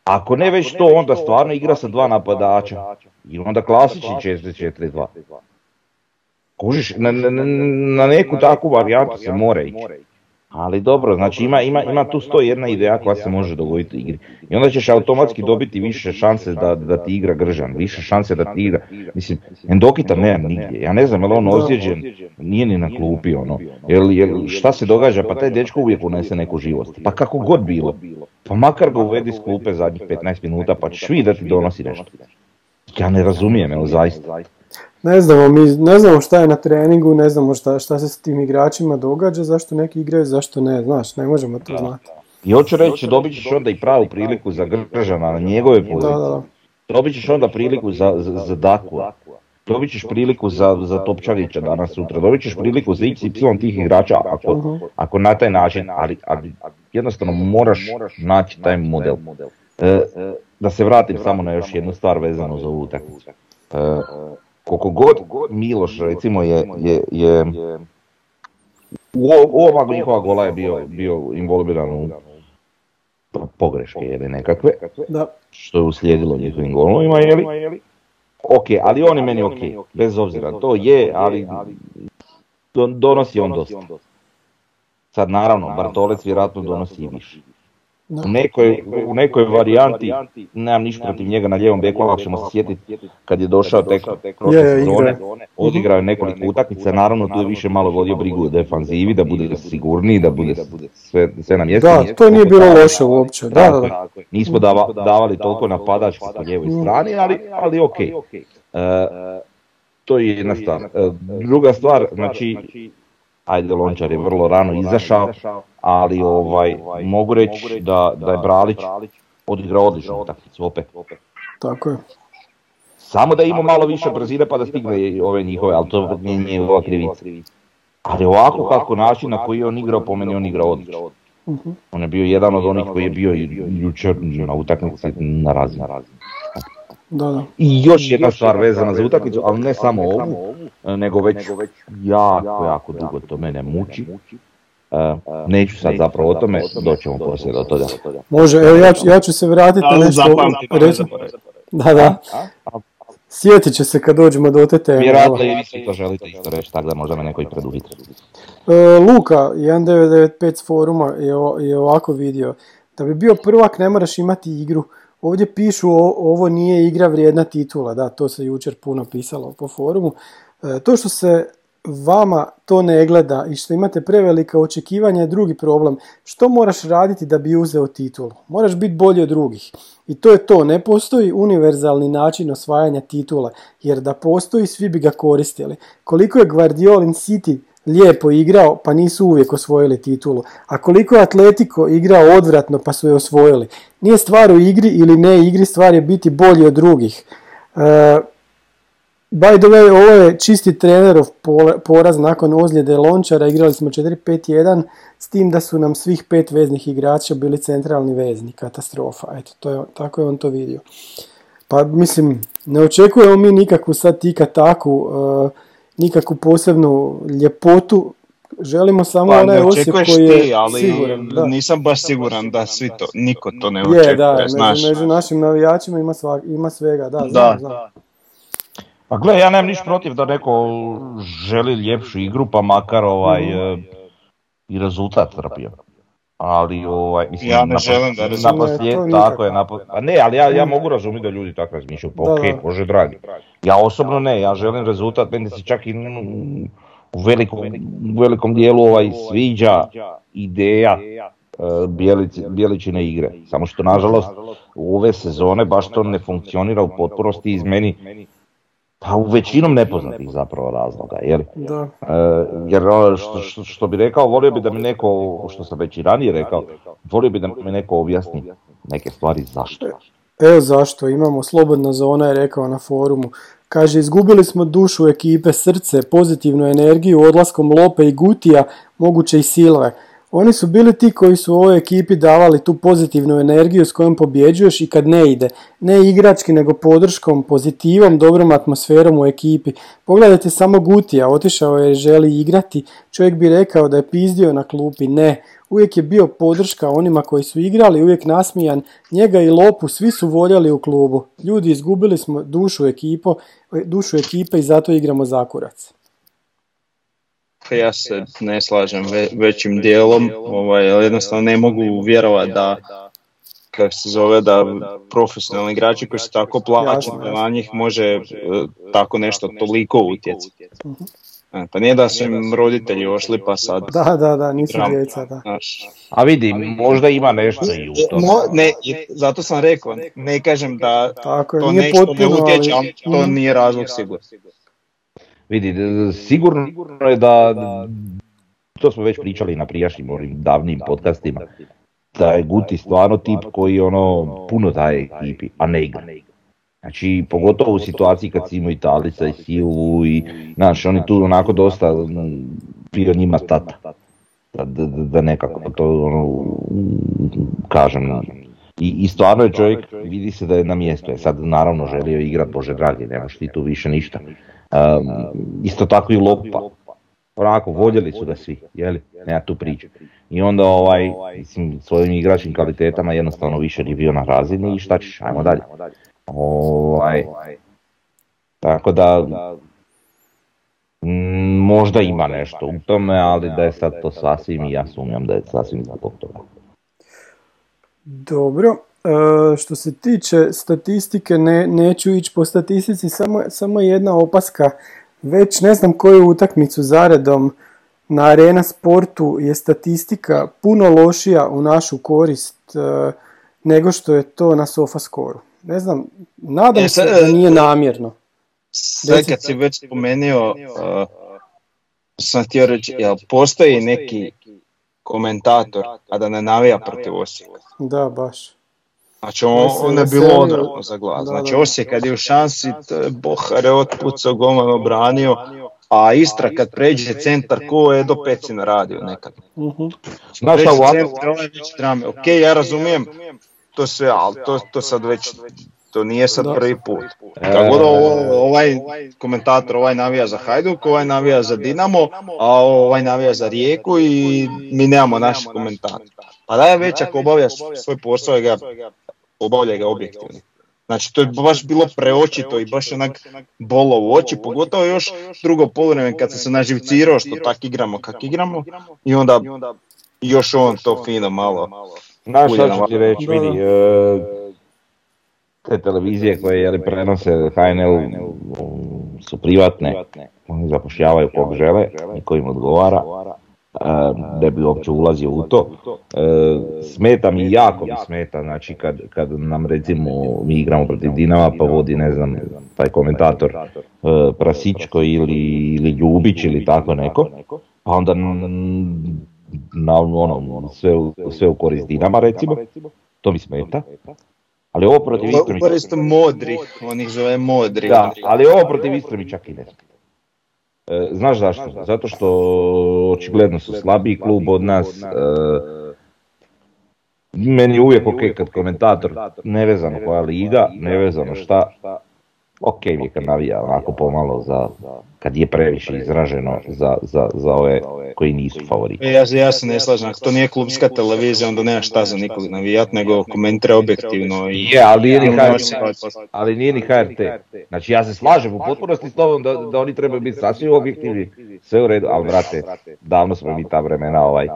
Ako ne već to, onda stvarno igra sa dva napadača. I onda klasični 4-4-2. Kužiš, na, na, na- na neku takvu varijantu se mora ići. Ali dobro, znači ima, ima, ima tu sto jedna ideja koja se može dogoditi u igri. I onda ćeš automatski dobiti više šanse da, da ti igra Gržan, više šanse da ti igra. Mislim, Endokita nema nigdje. Ja ne znam, je li on ozlijeđen, nije ni na klupi ono. Jel, jel, šta se događa? Pa taj dečko uvijek unese neku živost. Pa kako god bilo. Pa makar ga uvedi s klupe zadnjih 15 minuta pa ćeš vidjeti da ti donosi nešto. Ja ne razumijem, evo zaista. Ne znamo, mi ne znamo šta je na treningu, ne znamo šta, šta se s tim igračima događa, zašto neki igraju, zašto ne, znaš, ne možemo to znati. I hoću reći, dobit ćeš onda i pravu priliku za Gržana na njegove Da, da, pozicije. da. Dobit ćeš onda priliku za, za, za Dakua. Dobit ćeš priliku za, za Topčavića danas sutra. Dobit ćeš priliku za XY tih igrača ako, ako na taj način, ali, ali jednostavno moraš naći taj model. E, da se vratim samo na još jednu stvar vezanu za ovu utakmicu. E, koliko god Miloš recimo je, je, je u oba njihova gola je bio, bio involviran u pogreške jedne nekakve Da, što je uslijedilo njihovim golovima, je li? Ok, ali on je meni ok, bez obzira, to je, ali don- donosi on dosta. Sad naravno, Bartolec vjerojatno donosi i više. U nekoj, u nekoj varijanti, nemam ništa protiv njega na lijevom beku, ali ćemo se sjetiti kad je došao tek prošle sezone, igrao odigrao je nekoliko utakmica, naravno tu je više malo vodio brigu o defanzivi, da bude sigurniji, da bude sve, sve na mjestu. Da, to nije bilo loše uopće, da, da, da. Nismo dava- davali toliko napadački po lijevoj strani, ali, ali ok. E, to je jedna stvar. E, druga stvar, znači, ajde Lončar je vrlo rano izašao, ali ovaj, mogu reći da, da je Bralić odigrao odličnu utakmicu opet. Tako je. Samo da ima malo više brzine pa da stigne i ove njihove, ali to nije njegova krivica. Ali ovako kako način na koji je on igrao, po meni on igrao odlično. Mhm. On je bio jedan od onih koji je bio jučer na utakmici na razini. Da, da. I još jedna stvar vezana za utakmicu, ali ne samo ovu, nego već jako, jako dugo to mene muči. Neću sad zapravo o tome, doćemo poslije do toga. Može, evo ja, ću- ja ću se vratiti na Ali nešto. zapamti, pa reći-. Da, da. Sjetit će se kad dođemo do te teme. Vjerojatno i vi svi to želite isto reći, tako da možda me neko i preduhitri. E, Luka, 1995 s foruma je, o- je ovako vidio. Da bi bio prvak ne moraš imati igru. Ovdje pišu o- ovo nije igra vrijedna titula, da, to se jučer puno pisalo po forumu. E, to što se vama to ne gleda i što imate prevelika očekivanja je drugi problem. Što moraš raditi da bi uzeo titulu? Moraš biti bolji od drugih. I to je to, ne postoji univerzalni način osvajanja titula, jer da postoji svi bi ga koristili. Koliko je Guardiolin City lijepo igrao, pa nisu uvijek osvojili titulu. A koliko je Atletico igrao odvratno, pa su je osvojili. Nije stvar u igri ili ne igri, stvar je biti bolji od drugih. E, by the way, ovo je čisti trenerov poraz nakon ozljede Lončara, igrali smo 4-5-1, s tim da su nam svih pet veznih igrača bili centralni vezni, katastrofa. Eto, to je, tako je on to vidio. Pa mislim, ne očekujemo mi nikakvu sad tika taku, e, nikakvu posebnu ljepotu, želimo samo Pa onaj osjep očekuješ koji je ti, ali siguran. Da. nisam baš siguran da svi to, niko to ne Je, očekuje, da, među, znaš. među našim navijačima ima, svak, ima svega, da, znam, Da. znam. Pa gle, ja nemam niš protiv da neko želi ljepšu igru, pa makar ovaj e, i rezultat trpio. Ali ovaj, mislim, Ja ne napos- želim da rezultat- naposlije- Ne, to tako je, nikako. napo- a ne, ali ja, ja mogu razumjeti da ljudi tako razmišljaju, pa okej, da. bože dragi. Ja osobno ne, ja želim rezultat, meni se čak i mm, u velikom, u velikom dijelu ovaj sviđa ideja e, Bjelici- Bjeličine igre. Samo što nažalost u ove sezone baš to ne funkcionira u potpunosti iz meni pa u većinom nepoznatih zapravo razloga. Jer, Da. e, jer što, što, što bi rekao, volio bi da mi neko, što sam već i ranije rekao, volio bi da mi neko objasni neke stvari zašto. Evo zašto, imamo slobodna zona je rekao na forumu. Kaže, izgubili smo dušu ekipe, srce, pozitivnu energiju odlaskom Lope i Gutija, moguće i Silve. Oni su bili ti koji su ovoj ekipi davali tu pozitivnu energiju s kojom pobjeđuješ i kad ne ide. Ne igrački, nego podrškom, pozitivom, dobrom atmosferom u ekipi. Pogledajte samo Gutija, otišao je želi igrati. Čovjek bi rekao da je pizdio na klupi. Ne, uvijek je bio podrška onima koji su igrali, uvijek nasmijan. Njega i Lopu svi su voljeli u klubu. Ljudi, izgubili smo dušu, ekipo, dušu ekipe i zato igramo zakurac. Ja se ne slažem ve- većim dijelom, ovaj, ali jednostavno ne mogu vjerovati da kako se zove da profesionalni igrači koji su tako plaćeni da na njih može e, tako nešto toliko utjecati. E, Pa nije da su im roditelji ošli pa sad... Da, da, da, nisu Drama, djeca, da. znaš. A vidi, možda ima nešto i u tome. Mo- ne, zato sam rekao, ne kažem da Tako je, to nije nešto ne potpuno, utječe, ali- ali to Mhm. nije razlog sigurno. Vidi, sigurno je da, to smo već pričali na prijašnjim ovim davnim podcastima, da je Guti stvarno tip koji ono puno daje ekipi, a ne igra. Znači, pogotovo u situaciji kad si imao Italica i Silvu i, znaš, oni tu onako dosta bio njima tata. Da, da, da nekako to ono, kažem. I, I stvarno je čovjek, vidi se da je na mjestu. Je sad naravno želio igrat, bože dragi, nemaš ti tu više ništa. Um, isto tako i Lopa. Onako, voljeli su ga svi, jeli, nema tu priče. I onda ovaj, mislim, svojim igračkim kvalitetama jednostavno više nije bio na razini i šta ćeš, ajmo dalje. Ovaj, tako da, možda ima nešto u tome, ali da je sad to sasvim ja sumnjam da je sasvim zbog toga. Dobro, što se tiče statistike, ne, neću ići po statistici, samo, samo jedna opaska. Već ne znam koju utakmicu zaredom na Arena Sportu je statistika puno lošija u našu korist e, nego što je to na Sofaskoru. Ne znam, nadam E, se da nije namjerno. Sad Reci. kad si već spomenuo, uh, sam htio reći, jel postoji neki komentator, a da ne navija protiv Osijeka? Da, baš. Znači on, on je bilo odvratno za glas. Da, Znači da. Osijek kad je u šansi, to je Bohar je otpucao, golman obranio, a Istra kad pređe centar ko je do Pecina radio nekad. Mhm. Centar, ovaj već drame. Ok, ja razumijem to sve, ali to, to sad već, to nije sad Da. prvi put. E, Kako god ovo- ovaj komentator, ovaj navija za Hajduk, ovaj navija za Dinamo, a ovaj navija za Rijeku i mi nemamo naš komentator. Pa daj već ako obavljaš svoj posao, ga, obavljaj ga objektivno. Znači to je baš bilo preočito i baš onak bolo u oči, pogotovo još drugo poluvreme kad sam se naživcirao što tak igramo kak igramo i onda još on to fino malo. Znaš šta ću ti reći, vidi, e, te televizije koje jeli, prenose HNL su privatne, oni zapošljavaju kog žele i im odgovara, ne bi uopće ulazio u to. E, smeta mi, jako mi smeta, znači kad, kad nam recimo mi igramo protiv Dinama pa vodi ne znam taj komentator e, Prasičko ili, ili Ljubić ili tako neko, pa onda na ono, sve, u, sve u korist Dinama recimo, to mi smeta. Ali ovo protiv Istre mi Koristo modri, on ih zove modri. da, ali ovo protiv Istre mi čak i ne smeta. E, znaš zašto? Zato što očigledno su slabiji klub od nas. E, meni je uvijek ok kad komentator, nevezano koja liga, nevezano šta, ok mi je kad navija onako pomalo za, kad je previše izraženo za, za, za ove koji nisu favoriti. E, Ja, se- ja se ne slažem, ako to nije klubska televizija, onda nema šta za nikog navijat, nego komentira objektivno i... Je, ali nije ni HRT. Ali nije ni HRT. Znači ja se slažem u potpunosti s tobom da, da oni trebaju biti sasvim objektivni, sve u redu, ali brate, davno smo mi ta vremena ovaj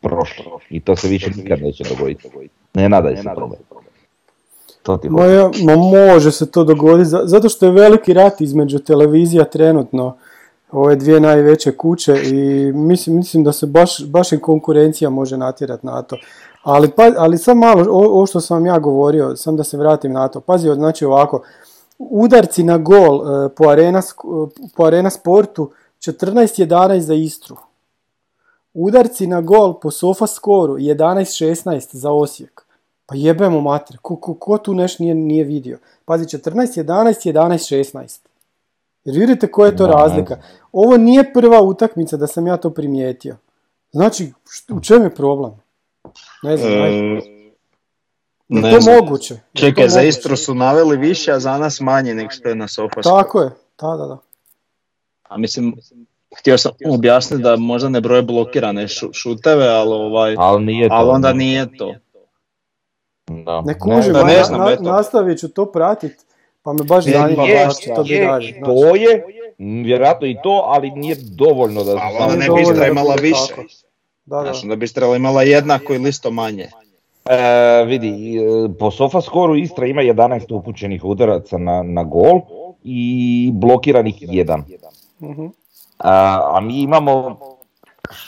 prošli i to se više nikad neće dogoditi. Ne nadaj se tome. To ti Ma, hoću. ja, ma može se to dogoditi, za- zato što je veliki rat između televizija trenutno, ove dvije najveće kuće i mislim, mislim da se baš, baš i konkurencija može natjerati na to. Ali, pa, ali sam malo, ovo što sam vam ja govorio, sam da se vratim na to, pazi, znači ovako, udarci na gol e, po, arena, sk- po arena sportu 14-11 za Istru. Udarci na gol po sofa skoru 11-16 za Osijek. Pa jebemo mater, ko, ko, ko tu nešto nije, nije vidio? Pazi, 14, 11, 11, 16. Jer vidite koja je to Da, razlika. Ovo nije prva utakmica da sam ja to primijetio. Znači, št- u čem je problem? Ne znam, ajde. E, ne to znam. moguće? Čekaj, to za moguće? Istru su naveli više, a za nas manje nego što je na Sofasku. Tako je, da, da, da. A mislim, htio sam objasniti da možda ne broje blokirane šu- šuteve, ali ovaj... Ali nije to. Ali onda nije to. Da. Ne kužim, da, ne na- znam, na- eto. nastavit ću to pratit, pa me baš Je, zanima je, baš što bi je, dalje. to je, vjerojatno i to, ali nije dovoljno da samo- onda ne bi Istra da imala više. tako. Da, da. Znači, onda bi Istra imala jednako ili isto manje. E, vidi, e, po Sofaskoru Istra ima 11 upućenih udaraca na, na gol i blokiranih jedan. Mhm. A, a mi imamo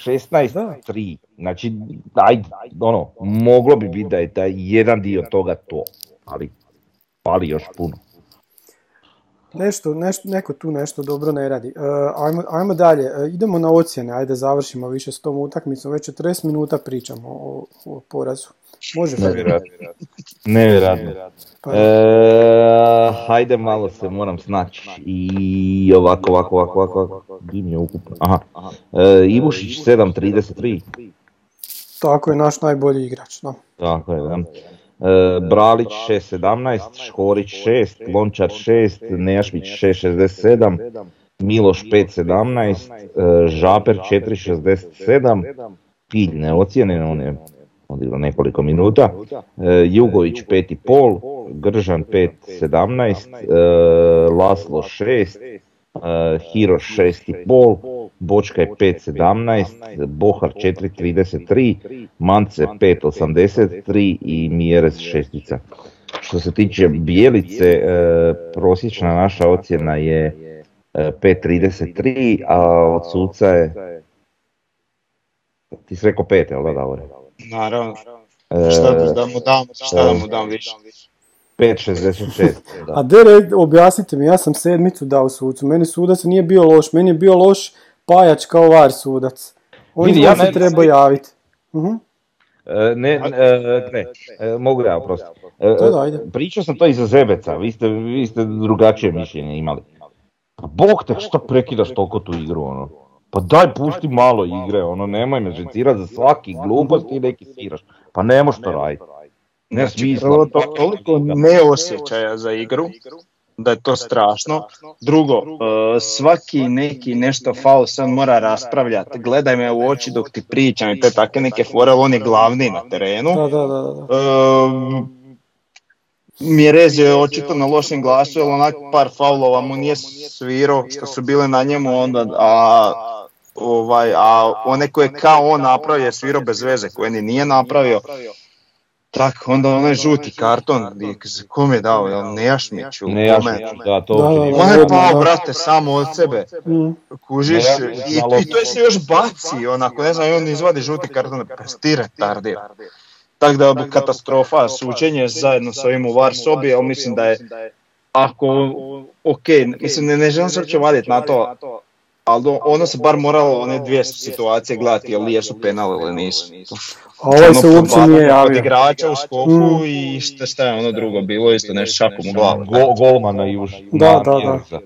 16 Da. 3. Znači, ajde, ono, moglo bi biti da je taj jedan dio toga to, ali fali još puno. Nešto, nešto, neko tu nešto dobro ne radi. E, ajmo, ajmo dalje, E, idemo na ocjene, ajde završimo više s tom utakmicom, već 40 minuta pričamo o, o porazu. Može? Nevjerojatno. Nevjerojatno. Pa, E, hajde malo se moram snaći i ovako, ovako, ovako, ovako, ovako, di mi je ukupno, aha. E, Ivušić 7.33, Tako je naš najbolji igrač. Da. tako je, da. E, Bralić 6.17, Škorić 6, Lončar 6, Nejašmić 6.67, Miloš 5.17, e, Žaper 4.67, Pilj neocijenjen, on je odigrao nekoliko minuta, e, Jugović 5.5, Gržan 5.17, e, Laslo 6, e, Hiroš 6.5, Bočka je 5.17, Bohar 4.33, Mance 5.83 i Mjeres šestica. Što se tiče Bijelice, e, prosječna naša ocjena je e, 5.33, a od suca je... Ti si rekao 5, jel da, Davore? Naravno. Šta da, da mu dam, šta da mu dam više? 5.66, A. Dere, objasnite mi, ja sam sedmicu dao sucu, meni sudac nije bio loš, meni je bio loš pajač kao var sudac. On, Vidi, ja se ne- treba javiti. Mhm. E, Ne, e, ne, e, mogu ja, oprosti. E. Pričao sam to iza Zebeca, vi ste, vi ste drugačije mišljenje imali. Pa bog te što prekidaš toliko tu igru, ono. Pa daj pusti malo igre, ono, nemoj me za svaki glupost i neki sviraš. Pa ne možeš to raditi. Ne smisla. Prvo, to, toliko neosjećaja za igru, da je to strašno. Drugo, e, svaki neki nešto faul sad mora raspravljati. Gledaj me u oči dok ti pričam i te takve neke fore, on je glavni na terenu. Da, da, da, da. E, Mjerez je očito na lošem glasu, jer onak par faulova mu nije svirao što su bile na njemu onda, a, ovaj, a one koje kao on napravio je svirao bez veze, koje ni nije napravio. Tak, onda onaj žuti karton, gdje kom je dao, jel Nejašmiću? Ne, ja kome? da, to Da, uopće nije-. On je pao, brate, samo od sebe. Mm. Kužiš, i, i to je se još baci, onako, ne znam, i on izvadi žuti karton, pa ti retardir. Tako da je katastrofa, sučenje zajedno s ovim u VAR sobi, ali mislim da je, ako, ok, mislim, ne, ne želim se uopće vaditi na to, ali ono se bar moralo one dvije situacije gledati, jel jesu penal ili nisu. A ovaj se Ono, uopće nije javio. igrača u skoku Mm. i šta, šta je ono drugo bilo, isto nešto šakom u glavu. Go, golmana i už. Da, na- da, da. Mjereza.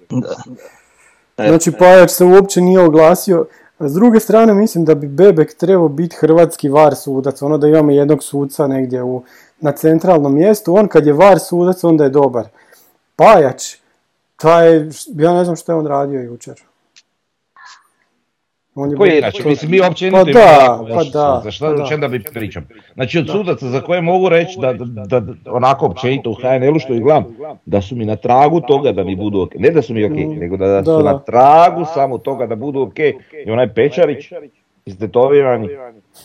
Znači Pajač se uopće nije oglasio. S druge strane mislim da bi Bebek trebao biti hrvatski var sudac, ono da imamo jednog suca negdje u, na centralnom mjestu, on kad je var sudac onda je dobar. Pajač, taj, ja ne znam što je on radio jučer. On Koji je bio- inače, mislim, mi uopće Pa imamo da, pa da, Za šta, pa da. čem da bi pričam? Znači od sudaca za koje mogu reći da, da, da onako općenito u HNL-u što ih gledam, da su mi na tragu toga da mi budu ok. Ne da su mi ok, Mm, nego da, da da, su da. na tragu samo toga da budu ok. I onaj Pečarić, istetovirani,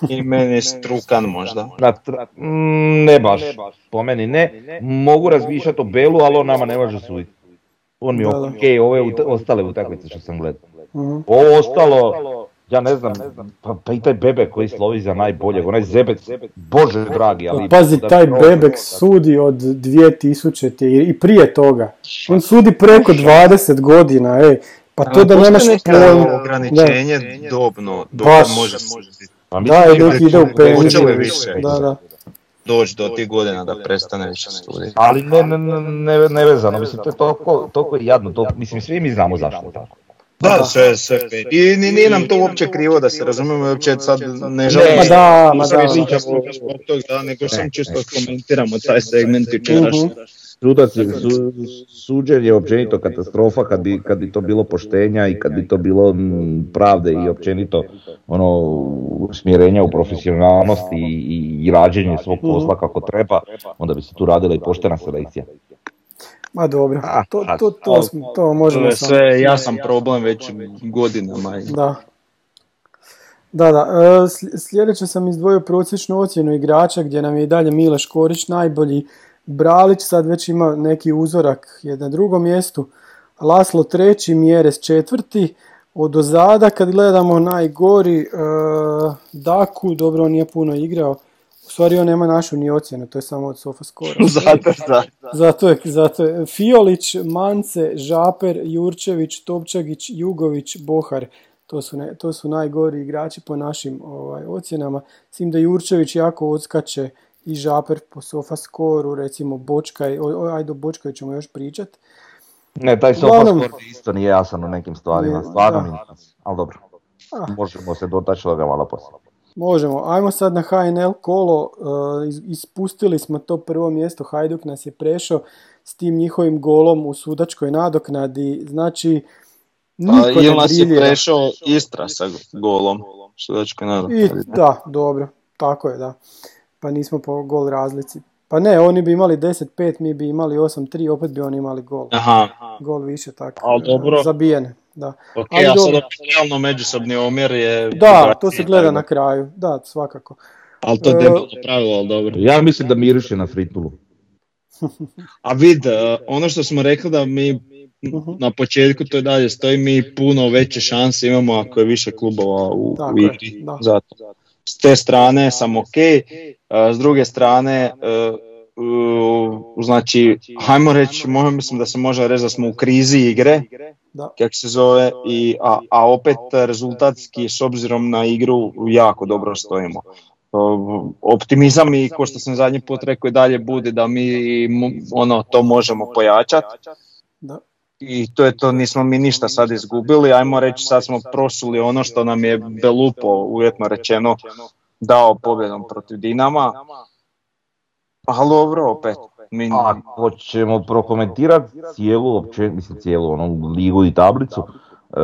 I meni strukan možda. na tra- mm, ne baš, po meni ne. Mogu razmišljati o Belu, ali on nama ne može suditi. On mi je ok, ove ut- ostale utakmice što sam gledao. Mhm. Ovo ostalo, ja ne znam, pa, pa i taj Bebek koji slovi za najboljeg, onaj Zebec, bože dragi, ali... Pa Pazi, taj Bebek sudi od 2000 i prije toga. On sudi preko 20 godina, ej. Pa to da nemaš pojma. ograničenje dobno, do Baš. kad može suditi. Pa Da, dok ima- ide u je penziju. više. Da, da. doći do tih godina da prestane više suditi. Ali ne, ne, ne, ne, nevezano, mislim, to je toliko, toliko jadno, to, mislim, svi mi znamo zašto je tako. Da, sve, sve fair. I ni- nije nam to uopće krivo da se razumijemo, uopće sad ne želim Ma da, ma da. zbog tog da, nego sam čisto komentiramo taj segment jučerašnji. Mhm. Sudac je, su, suđenje je općenito katastrofa kad bi, kad bi to bilo poštenja i kad bi to bilo pravde i općenito ono smjerenja u profesionalnost i, i, i rađenje svog posla kako treba, onda bi se tu radila i poštena selekcija. Ma dobro, A, to, a, to, to, smo- to To možemo je samo- sve jasan problem već godinama. Da. Da, da. e, Sljedeće sam izdvojio prosječnu ocjenu igrača gdje nam je i dalje Mile Škorić najbolji. Bralić sad već ima neki uzorak je na drugom mjestu. Laslo treći, Mjeres četvrti. Od ozada kad gledamo najgori e, Daku, dobro on nije puno igrao. Stvari on nema našu ni ocjenu, to je samo od Sofa skora. Zato, da. Zato je, zato je Fiolić, Mance, Žaper, Jurčević, Topčagić, Jugović, Bohar. To su, ne, to su najgori igrači po našim ovaj, ocjenama. S tim da Jurčević jako odskače i Žaper po sofa skoru, recimo Bočkaj, o, o, ajde o Bočkaju ćemo još pričat. Ne, taj sofa Uglavnom- isto nije jasan u nekim stvarima, stvarno ali dobro. Ah. Možemo se dotaći toga malo poslije. Možemo, ajmo sad na HNL kolo, e, ispustili smo to prvo mjesto, Hajduk nas je prešao s tim njihovim golom u sudačkoj nadoknadi, znači Pa, niko ili ne nas je prešao Istra sa golom. Sudačko nadam. I, da, dobro, tako je, da. Pa nismo po gol razlici. Pa ne, oni bi imali 10-5, mi bi imali 8-3, opet bi oni imali gol. Aha, Gol više, tako. Al dobro. Zabijene, da. ok, Ali a sad realno međusobni omjer je... Da, to se gleda na kraju, da, svakako. Ali to je debilno pravilo, ali dobro. Ja mislim da miriše na fritulu. A vid, e, ono što smo rekli da mi Mhm. na početku to i dalje stoji, mi puno veće šanse imamo ako je više klubova u, Tako u je, igri. da. Zato. S te strane sam ok, e, s druge strane, znači, hajmo reći, mislim da se može reći da smo u krizi igre, Da. kako se zove, i, a, a opet rezultatski s obzirom na igru jako dobro stojimo. Optimizam i ko što sam zadnji put rekao i dalje bude da mi mo- ono to možemo pojačati i to je to, nismo mi ništa sad izgubili, ajmo reći sad smo prosuli ono što nam je Belupo uvjetno rečeno dao pobjedom protiv Dinama, ali dobro opet. Mi, Ako ćemo prokomentirati cijelu, opće, mislim cijelu onu ligu i tablicu, e,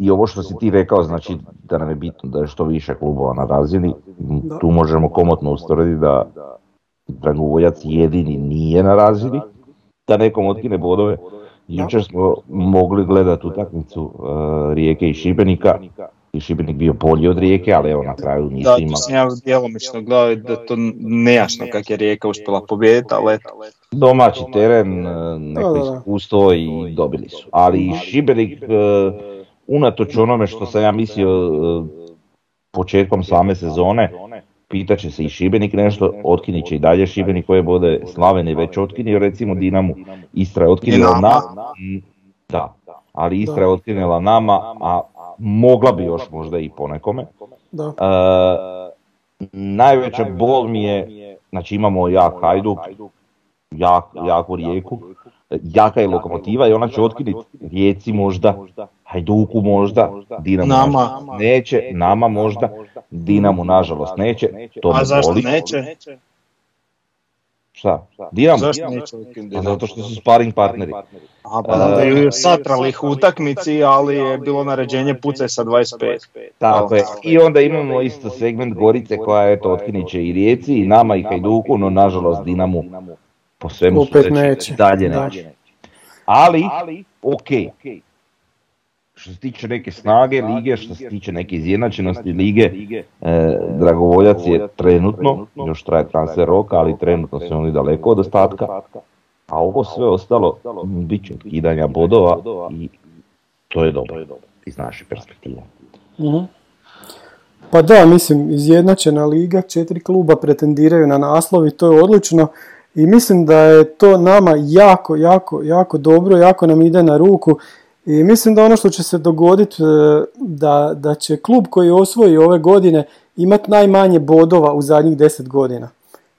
i ovo što si ti rekao, znači da nam je bitno da je što više klubova na razini, Da. tu možemo komotno ustvrditi da Dragovoljac jedini nije na razini, da nekom otkine bodove. Jučer smo mogli gledati utakmicu e, Rijeke i Šibenika, i Šibenik bio bolji od Rijeke, ali evo na kraju nisu da, to sam ja djelomično gledao da je to nejasno kako je Rijeka uspjela pobijediti, ali eto. domaći teren, e, neko iskustvo i dobili su. Ali Šibenik, e, unatoč onome što sam ja mislio e, početkom same sezone, pitat će se i Šibenik nešto, otkinit će i dalje Šibenik koje bode, Slaven je već otkinio recimo Dinamu, Istra je otkinila na, da, ali Istra je otkinila nama, a mogla bi još možda i ponekome. Da. E, najveća bol mi je, znači imamo jak Hajduk, jak, jaku rijeku, jaka je lokomotiva i ona će otkiniti rijeci možda, Hajduku možda, Dinamo Nama. neće, nama možda, Dinamo nažalost neće, to A zašto boli. neće? Šta? Dinamo? Zašto neće ukinuti Pa zato što su sparing partneri. A pa onda ju satrali ih u utakmici, ali je bilo naređenje pucaj sa 25. Tako je. I onda imamo isto segment Gorice koja eto otkinit će i Rijeci i nama i Hajduku, no nažalost Dinamu po svemu Opet sudeći neće. dalje Da. neće. Ali, ok, što se tiče neke snage lige, što se tiče neke izjednačenosti lige, e, Dragovoljac je trenutno, još traje transfer roka, ali trenutno su oni daleko od ostatka, a ovo sve ostalo bit će kidanja bodova i to je dobro iz naše perspektive. Mhm. Pa da, mislim, izjednačena liga, četiri kluba pretendiraju na naslov i to je odlično. I mislim da je to nama jako, jako, jako dobro, jako nam ide na ruku. I mislim da ono što će se dogoditi, e, da, da će klub koji osvoji ove godine imati najmanje bodova u zadnjih 10 godina.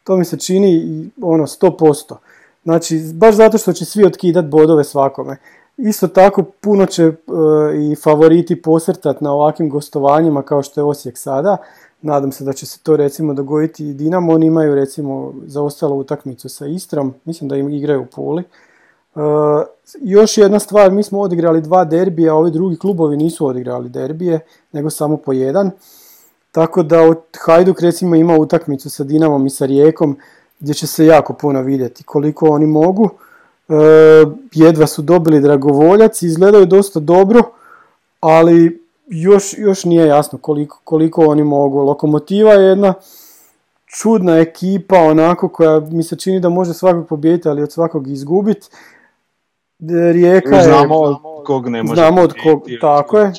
To mi se čini ono 100%. Znači, baš zato što će svi otkidati bodove svakome. Isto tako puno će e, i favoriti posrtati na ovakvim gostovanjima kao što je Osijek sada. Nadam se da će se to recimo dogoditi i Dinamo. Oni imaju recimo zaostalu utakmicu sa Istrom. Mislim da im igraju u Puli. Još jedna stvar, mi smo odigrali dva derbija, a ovi drugi klubovi nisu odigrali derbije, nego samo po jedan. Tako da od Hajduk recimo ima utakmicu sa Dinamom i sa Rijekom gdje će se jako puno vidjeti koliko oni mogu. E, jedva su dobili dragovoljac, izgledaju dosta dobro, ali još, još nije jasno koliko, koliko oni mogu. Lokomotiva je jedna čudna ekipa onako koja mi se čini da može svakog pobijediti, ali od svakog izgubiti. Rijeka je... Znamo od kog ne može Znamo od kog- tako je.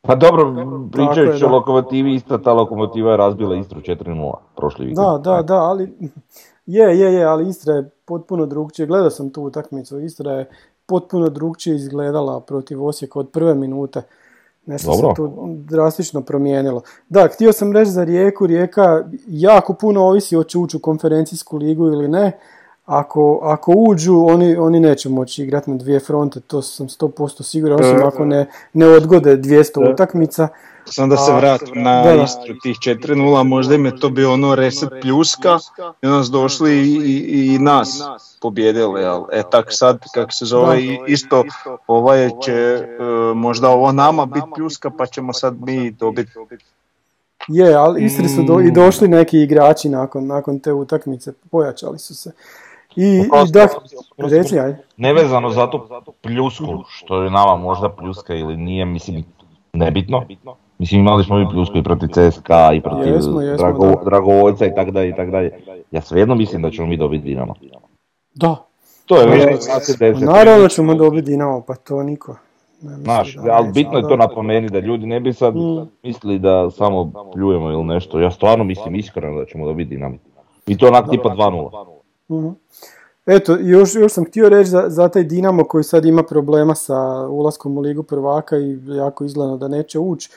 Pa dobro, je, pričajući o lokomotivi, ista ta lokomotiva je razbila Istru 4-0 prošli vikend. Da, da, da, ali je, je, je, ali Istra je potpuno drugčije. Gledao sam tu utakmicu, Istra je potpuno drugčije izgledala protiv Osijeka od prve minute. Nešto Dobro. se tu drastično promijenilo. Da, htio sam reći za Rijeku, Rijeka jako puno ovisi hoće ući u konferencijsku ligu ili ne. Ako, ako uđu, oni, oni neće moći igrati na dvije fronte, to sam 100% siguran, osim E, ako ne, ne odgode 200 e. utakmica. Sam da se vratim na da, da. Istru tih 4-0, možda im je to bio ono reset pljuska i onda su došli i, i, i nas pobjedili, ali e tak sad kako se zove Da. i isto ovaj će e, možda ovo nama biti pljuska pa ćemo sad mi dobiti Je, ali Istri su do, i došli neki igrači nakon, nakon te utakmice, pojačali su se. I, i da, reci, ajde. Nevezano za tu pljusku, što je nama možda pljuska ili nije, mislim, nebitno. Mislim, imali smo i pljusku i protiv CSKA i protiv Jesmo, jesmo, Drago, da. Dragovoljca i tako dalje i tako dalje. Ja svejedno mislim da ćemo mi dobiti Dinamo. Da, To je Pa već 20-10. naravno ćemo dobiti Dinamo, pa to niko. Znaš, ali bitno je to da. napomenuti da ljudi ne bi sad Mm. mislili da samo pljujemo ili nešto. Ja stvarno mislim iskreno da ćemo dobiti Dinamo. I to onak tipa 2-0. Mhm. Eto, još, još sam htio reći za, za taj Dinamo koji sad ima problema sa ulaskom u Ligu prvaka i jako izgleda da neće ući.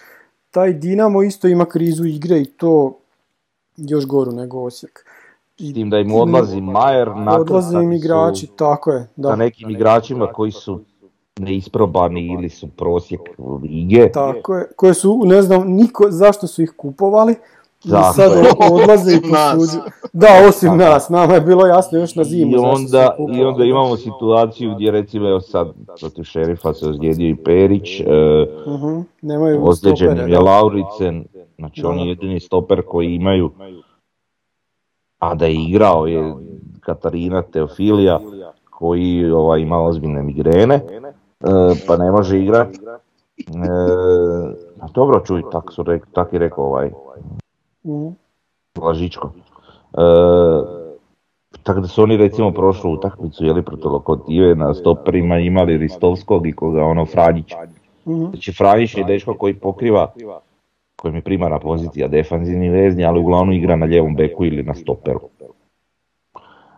Taj Dinamo isto ima krizu igre i to još goru nego Osijek. S tim da im odlazi Majer, Odlaze im igrači, tako je, da. da. nekim igračima koji su neisprobani ili su prosjek lige. Tako je, koje su, ne znam, niko, zašto su ih kupovali, i Tako sad odlaze i posuđuju. Da, osim nas, nama je bilo jasno još na zimu. I onda. I onda imamo situaciju gdje recimo evo sad protiv šerifa se ozlijedio i Perić, e, Nemaju ozlijeđen je da. Lauricen, znači on je jedini stoper koji imaju, a da je igrao je Katarina Teofilija koji ovaj, ima ozbiljne migrene, e, pa ne može igrati. E, dobro čuj, tako su rek, tak je rekao ovaj Mhm. Blažičko. E, tako da su oni recimo prošlu utakmicu jeli protiv Lokomotive na stoperima imali Ristovskog i koga ono Franjić. Mhm. Znači Franjić je dečko koji pokriva, koji mi je primarna pozicija defanzivni vezni, ali uglavnom igra na lijevom beku ili na stoperu.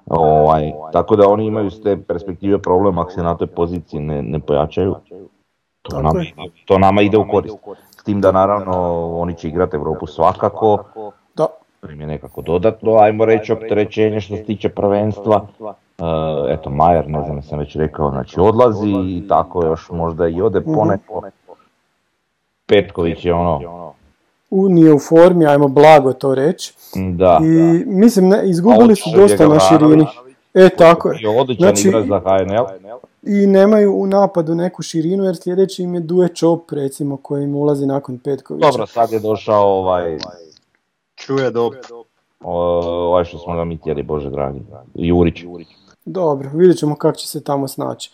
Ovaj, tako da oni imaju s te perspektive problem ako se na toj poziciji ne, ne pojačaju. To nama, to nama ide u korist. Tim da naravno oni će igrati Europu svakako, Da, to im je nekako dodatno, ajmo reći, opterećenje što se tiče prvenstva. E, eto, Majer, ne znam, sam već rekao, znači odlazi i tako još možda i ode poneko. Petković je ono, u, nije u formi, ajmo blago to reći. da, I mislim, ne, izgubili su dosta na širini. E, tako je. je odličan Znači- igrač za HNL. I nemaju u napadu neku širinu, jer sljedeći im je Duje Čop, recimo, koji im ulazi nakon Petkovića. Dobro, sad je došao ovaj, Čuje o- ovaj što smo ga mi tjeli, bože dragi, Jurić. Dobro, vidjet ćemo kako će se tamo snaći.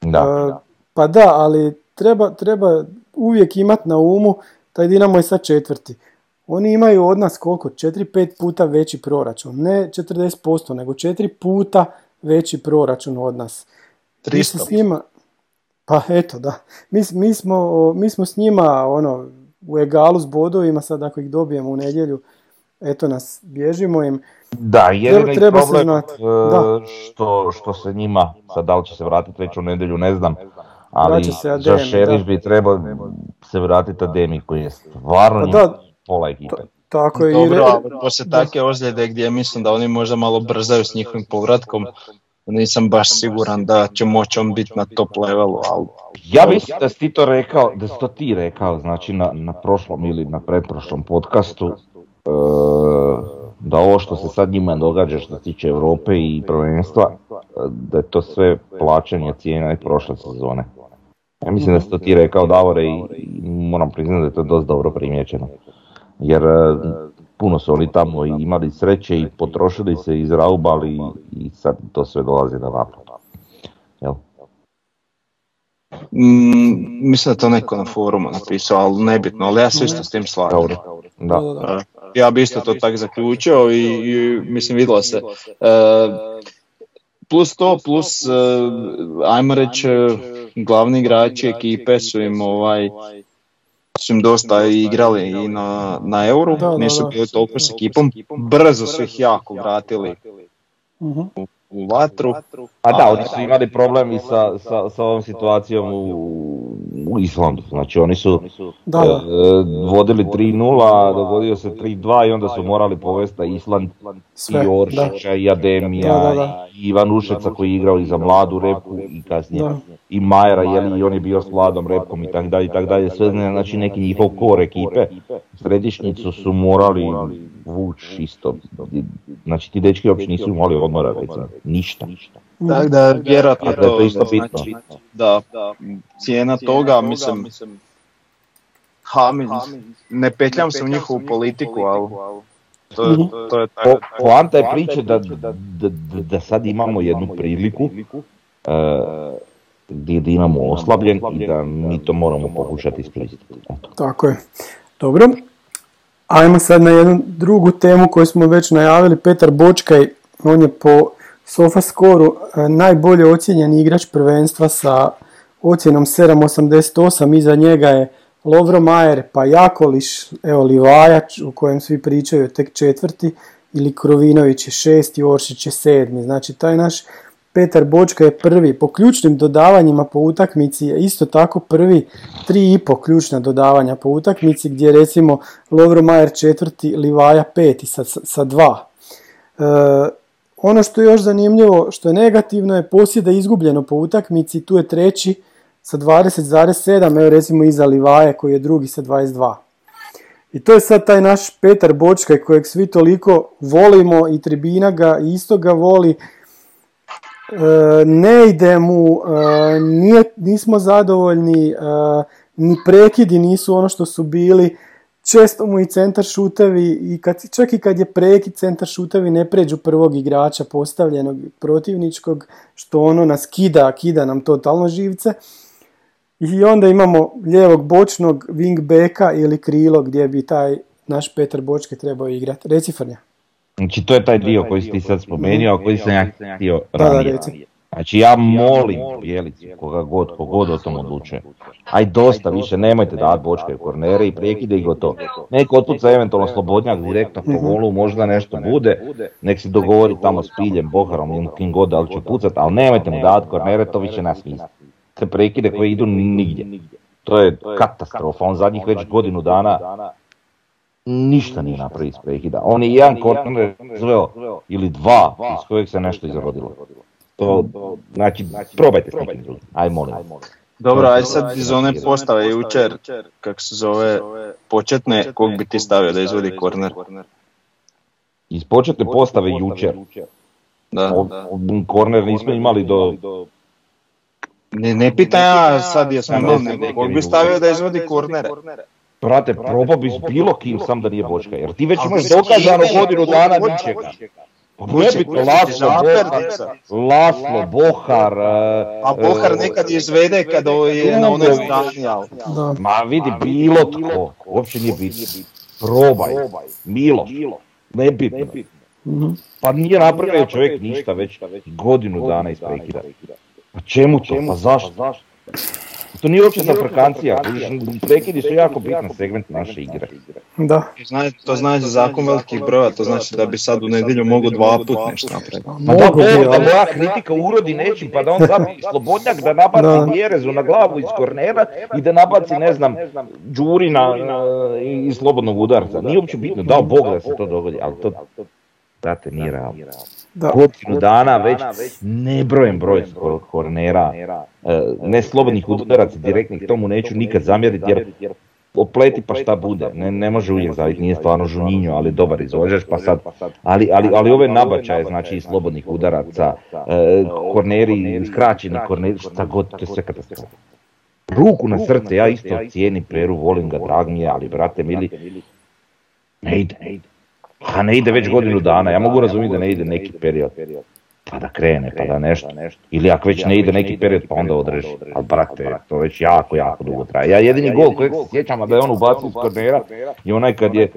Da. E, pa da, ali treba, treba uvijek imat na umu, taj Dinamo je sad četvrti. Oni imaju od nas koliko? 4-5 puta veći proračun. Ne 40%, nego 4 puta veći proračun od nas. Mi se 300. s njima, pa eto da, mi, mi, smo, mi smo s njima ono, u egalu s bodovima, sad ako ih dobijemo u nedjelju, eto nas, bježimo im. Da, jedini treba se problem znati. e, Da. što, što se njima, sad da li će se vratiti već u nedjelju, ne znam, ali se za da. bi trebao se vratiti Ademi koji je stvarno Pa da. pola ekipe. Tako je, i Dobro, re- ali poslije takve ozljede gdje mislim da oni možda malo brzaju s njihovim povratkom, nisam baš siguran da će moći on biti na top levelu, ali Ja mislim da si ti to rekao, da si to ti rekao, znači na, na prošlom ili na pretprošlom podcastu, e, da ovo što se sad njima događa što se tiče Europe i prvenstva, da je to sve plaćanje cijena i prošle sezone. Ja mislim da si to ti rekao Davore i, i moram priznati da je to dosta dobro primijećeno. Jer e, puno su oni tamo i imali sreće i potrošili se, izraubali i sad to sve dolazi na naplatu. Jel? mm, mislim da je to neko na forumu napisao, ali nebitno, ali ja se isto s tim slažem. Da. E, Ja bi isto to tako zaključio i, i mislim vidjelo se. E, plus to, plus, e, ajmo reći, e, glavni igrači ekipe su im ovaj su im dosta igrali i na, na euru, Da, da, nisu da. bili toliko s ekipom, brzo su ih jako vratili Mhm. u vatru. Pa da, oni su imali problem i sa, sa, sa ovom situacijom u, u Islandu. Znači oni su Da, e, da. vodili 3-0, a dogodio se 3-2 i onda su morali povesti na Island Sve, i Oršića i Ademija Da, da, da. i Ivan Ušeca koji je igrao i za mladu repu i kasnije Da. I Majera jeli, i on je bio s mladom repkom i tako dalje i tako dalje. Sve znači neki njihov kor ekipe. Središnjicu su morali vući isto. Znači ti dečki uopće nisu imali odmora recimo. Ništa. Tako da vjerojatno da je to to isto bitno. znači da cijena toga, mislim, ha, ne petljam se u njihovu politiku, ali to, je- to je tako. poanta je priče da, da, da, da sad imamo jednu priliku e, gdje je Dinamo oslabljen i da mi to moramo pokušati iskoristiti. Tako je. Dobro. Ajmo sad na jednu drugu temu koju smo već najavili. Petar Bočkaj, on je po Sofaskoru e, najbolje ocijenjeni igrač prvenstva sa ocjenom 7.88. Iza njega je Lovro Majer, pa Jakoliš, evo Livajač u kojem svi pričaju tek četvrti ili Krovinović je šesti, Oršić je sedmi. Znači taj naš Petar Bočka je prvi po ključnim dodavanjima po utakmici je isto tako prvi tri i po ključna dodavanja po utakmici gdje recimo Lovro Majer četvrti, Livaja peti sa, sa dva. ono što je još zanimljivo, što je negativno je posjeda izgubljeno po utakmici, tu je treći sa 20,7, evo recimo iza Livaje koji je drugi sa 22. I to je sad taj naš Petar Bočkaj kojeg svi toliko volimo i tribina ga isto ga voli. E, ne ide mu, e, nije, nismo zadovoljni, e, ni prekidi nisu ono što su bili. Često mu i centar šutevi i kad, čak i kad je prekid centar šutevi ne pređu prvog igrača postavljenog protivničkog što ono nas kida, kida nam totalno živce. I onda imamo lijevog bočnog wingbacka ili krilo gdje bi taj naš Petar Bočke trebao igrati. Reci Frnja. Znači to je taj dio koji si ti sad spomenuo, a koji sam ja htio ranije. Znači ja molim Bjelicu, koga god, kogod o tom odlučuje. Aj dosta više, nemojte dati bočke u kornere i prekide i gotovo. Neko otpuca eventualno slobodnjak direktno po golu, možda nešto bude. Nek se dogovori tamo s Piljem, Boharom ili kim god da li će pucat, ali nemojte mu dati kornere, to više nas smisla te prekide koje idu nigdje. To je katastrofa, on zadnjih već godinu dana ništa nije napravio iz prekida. On je jedan korner zveo ili dva iz kojeg se nešto izrodilo. To, znači, probajte s nekim drugim, aj molim. Dobro, aj sad iz one postave jučer, kak se zove, početne, kog bi ti stavio da izvodi korner? Iz početne postave jučer. Da, Korner nismo imali do ne, ne pitam ja sad jesmo imali, nego bi stavio da izvodi kornere. Brate, probao bi s bilo kim sam da nije Bočka, jer ti već imaš dokazano godinu dana ničega. Nebitno, Laslo Bohar, Laslo Bohar... A Bohar. Nekad izvede kad je na onoj strani, Ma vidi, bilo tko, uopće nije bitno. Probaj, Milo, nebitno. Pa nije napravio čovjek ništa već godinu dana iz prekida. Pa čemu to? Pa zašto? To nije uopće frkancija, prekidi su jako bitan segment naše igre. Da. To znači zakon velikih broja, to znači da bi sad u nedjelju mogu dva put nešto napraviti. Ma da, da moja kritika urodi nečim, pa da on zabije slobodnjak da nabaci Jerezu na glavu iz kornera i da nabaci, ne znam, Đuri na, iz slobodnog udarca. Nije uopće bitno, dao Bog da se to dogodi, ali to, brate, nije realno. Godinu dana već nebrojen broj kornera, e, ne slobodnih udaraca direktnih, tomu neću nikad zamjeriti jer opleti pa šta bude, ne, ne može uvijek zaviti, nije stvarno žunjinjo, ali dobar izvođač, pa sad, ali, ali, ali ove nabačaje, znači slobodnih udaraca, e, korneri, skraćeni korneri, šta god, to je sve katastrofa. Ruku na srce, ja isto cijenim Peru, volim ga, drag mi je, ali brate mili, ne ide, ne ide. Pa ne ide već godinu dana, ja mogu razumjeti da ne ide neki period. Pa da krene, pa da nešto. Ili ako već ne ide neki period, pa onda odreži. Ali brate, to već jako, jako dugo traje. Ja jedini gol kojeg se sjećam da je on ubacio iz kornera i onaj kad je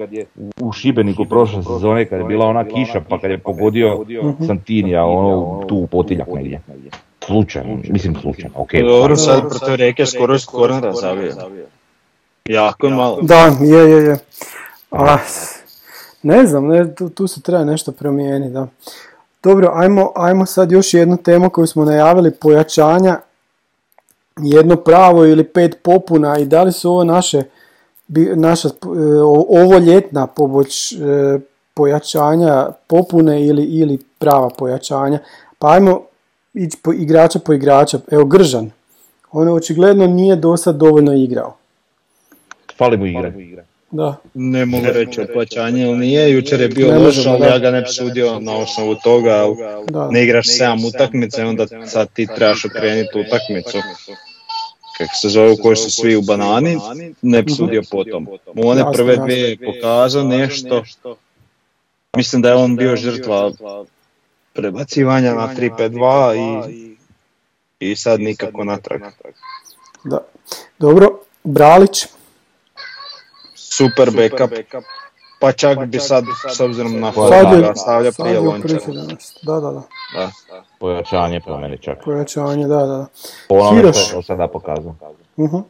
u Šibeniku prošle sezone, kad je bila ona kiša, pa kad je pogodio Santinija, ono tu u potiljak negdje. Slučajno, mislim slučajno, okej. Dobro, sad protiv reke skoro iz kornera zavio. Jako malo. Da, je, je, je. A, ne znam, ne, tu, tu se treba nešto promijeniti, da. Dobro, ajmo, ajmo sad još jednu temu koju smo najavili, pojačanja, jedno pravo ili pet popuna i da li su ovo naše, naša, e, ovo ljetna poboć, e, pojačanja popune ili, ili prava pojačanja. Pa ajmo ići po igrača po igrača. Evo Gržan, on očigledno nije do sad dovoljno igrao. Fali mu igra. Da. Ne mogu reći odpočanje ili nije, jučer je bio loš, ali ja ga ne bi sudio na osnovu toga, da. ne igraš 7 utakmice, onda sad ti trebaš okrenuti utakmicu. Kako se zove, koji su svi u banani, ne bi sudio potom. U one prve dvije je pokazao nešto, mislim da je on bio žrtva prebacivanja na 3-5-2 i, i sad nikako natrag. Da. Dobro, Bralić, super backup. Pa čak bi sad, s obzirom na Hvala, stavlja prije Lončara. Da, da, da. da. Pojačanje po meni čak. Pojačanje, da, da. Po Hiroš. što sada pokazao. Uh-huh.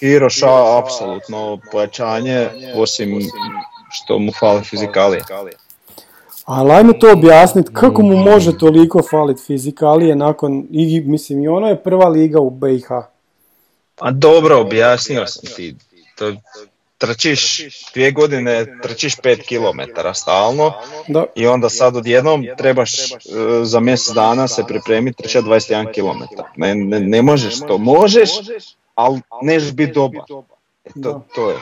Hiroša, apsolutno pojačanje, osim što mu fali fizikalije. Ali ajmo to objasniti, kako mu može toliko faliti fizikalije nakon, i, mislim, i ono je prva liga u BiH. A dobro, objasnio sam ti. To trčiš dvije godine, trčiš pet kilometara stalno Da, i onda sad odjednom trebaš e, za mjesec dana se pripremiti trčati 21 km. Ne, ne, ne možeš to, možeš, ali neš biti dobar. E, to, to je.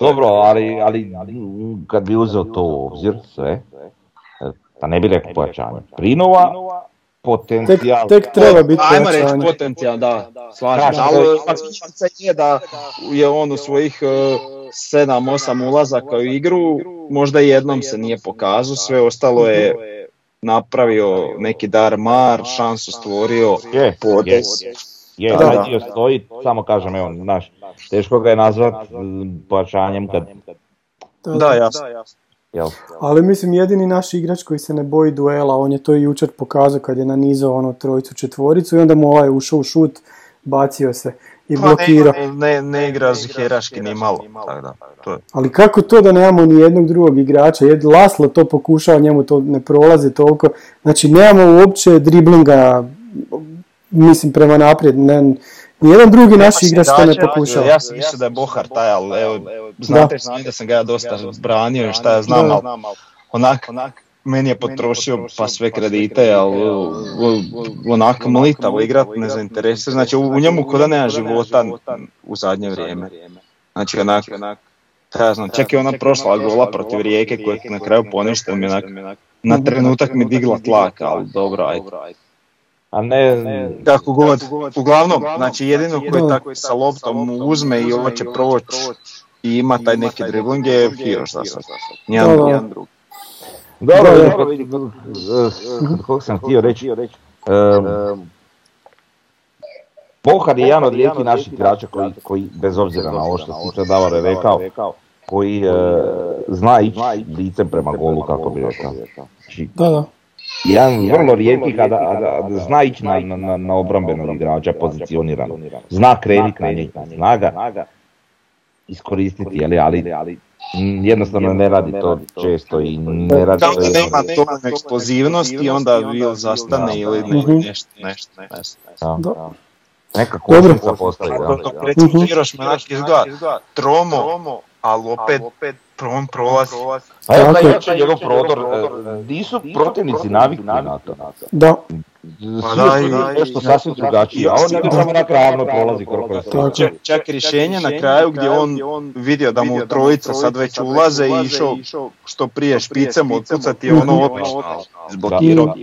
Dobro, ali, ali kad bi uzeo to u obzir sve, pa ne bi rekao pojačanje. Prinova, potencijal. tek treba biti Ajmo reći potencijal, da, slažem. Da, Ali je- činjenica je da je on u svojih 7-8 ulazaka u igru, možda jednom se nije pokazao, sve ostalo je napravio neki dar mar, šansu stvorio, Je, je, podes. je, Da, taj da. dio stoji, samo kažem, evo, znaš, teško ga je nazvat pojačanjem kad, Da, Da, jasno. Jel, Ali mislim jedini naš igrač koji se ne boji duela, on je to i jučer pokazao kad je nanizao ono trojicu četvoricu i onda mu ovaj ušao u šut, bacio se i Pa blokirao. ne, ne, ne igra heraški ni malo, tako da, to je. Ali kako to da nemamo ni jednog drugog igrača? Jed Laslo to pokušava, njemu to ne prolazi toliko. Znači nemamo uopće driblinga, mislim prema naprijed. Ne, nijedan drugi naš igrač to ne pokušava. Ja sam mislio da je Bohar taj, ali evo, znate sami da sam ga ja dosta branio i šta ja znam, Da. ali onak, meni je potrošio pa sve kredite, ali onak mlitavo igrat, ne zainteresira. Znači u, njemu kod da nema života u zadnje vrijeme. Znači onak, šta ja znam, čak i ona prošla gola protiv Rijeke koja je na kraju mi onak, na trenutak mi digla tlak, ali dobro, ajde. A ne, Kako god, uglavnom, znači jedino koji Da. tako sa loptom uzme i hoće proći i ima taj neki dribling je Hiroš za sad. Nijedan Da, da. nijedan drugi. Dobro, eh, kog sam htio reći, Bohar je jedan od rijetkih naših igrača koji, koji, bez obzira na ovo što si sad Davor je rekao, koji eh, zna ići licem prema golu, kako bi rekao. Znači, Da, da. Jedan vrlo rijetki kada da zna ići na, na, na, na obrambenog igrača pozicionirano. Zna krenuti na njih, zna ga iskoristiti, jeli, ali mm, jednostavno ne radi to često i ne radi Da to li nema dovoljno eksplozivnosti i onda ili zastane ili ne, nešto, nešto, nešto. Da. Da. Neka Dobro. košnica postoji, da. Dok recimo Mhm. Hiroš me onak izgleda tromo, ali opet on prolazi. Pa ja je. jači njegov prodor, e, nisu protivnici navikli na to. Da, Svi da, i- nešto sasvim drugačije, a on ide samo na ravno prolazi koliko je. Čak, čak rješenje na kraju gdje on vidio da mu trojica sad već ulaze i išao što prije špicem otpucati je ono odlično. Zblokirao.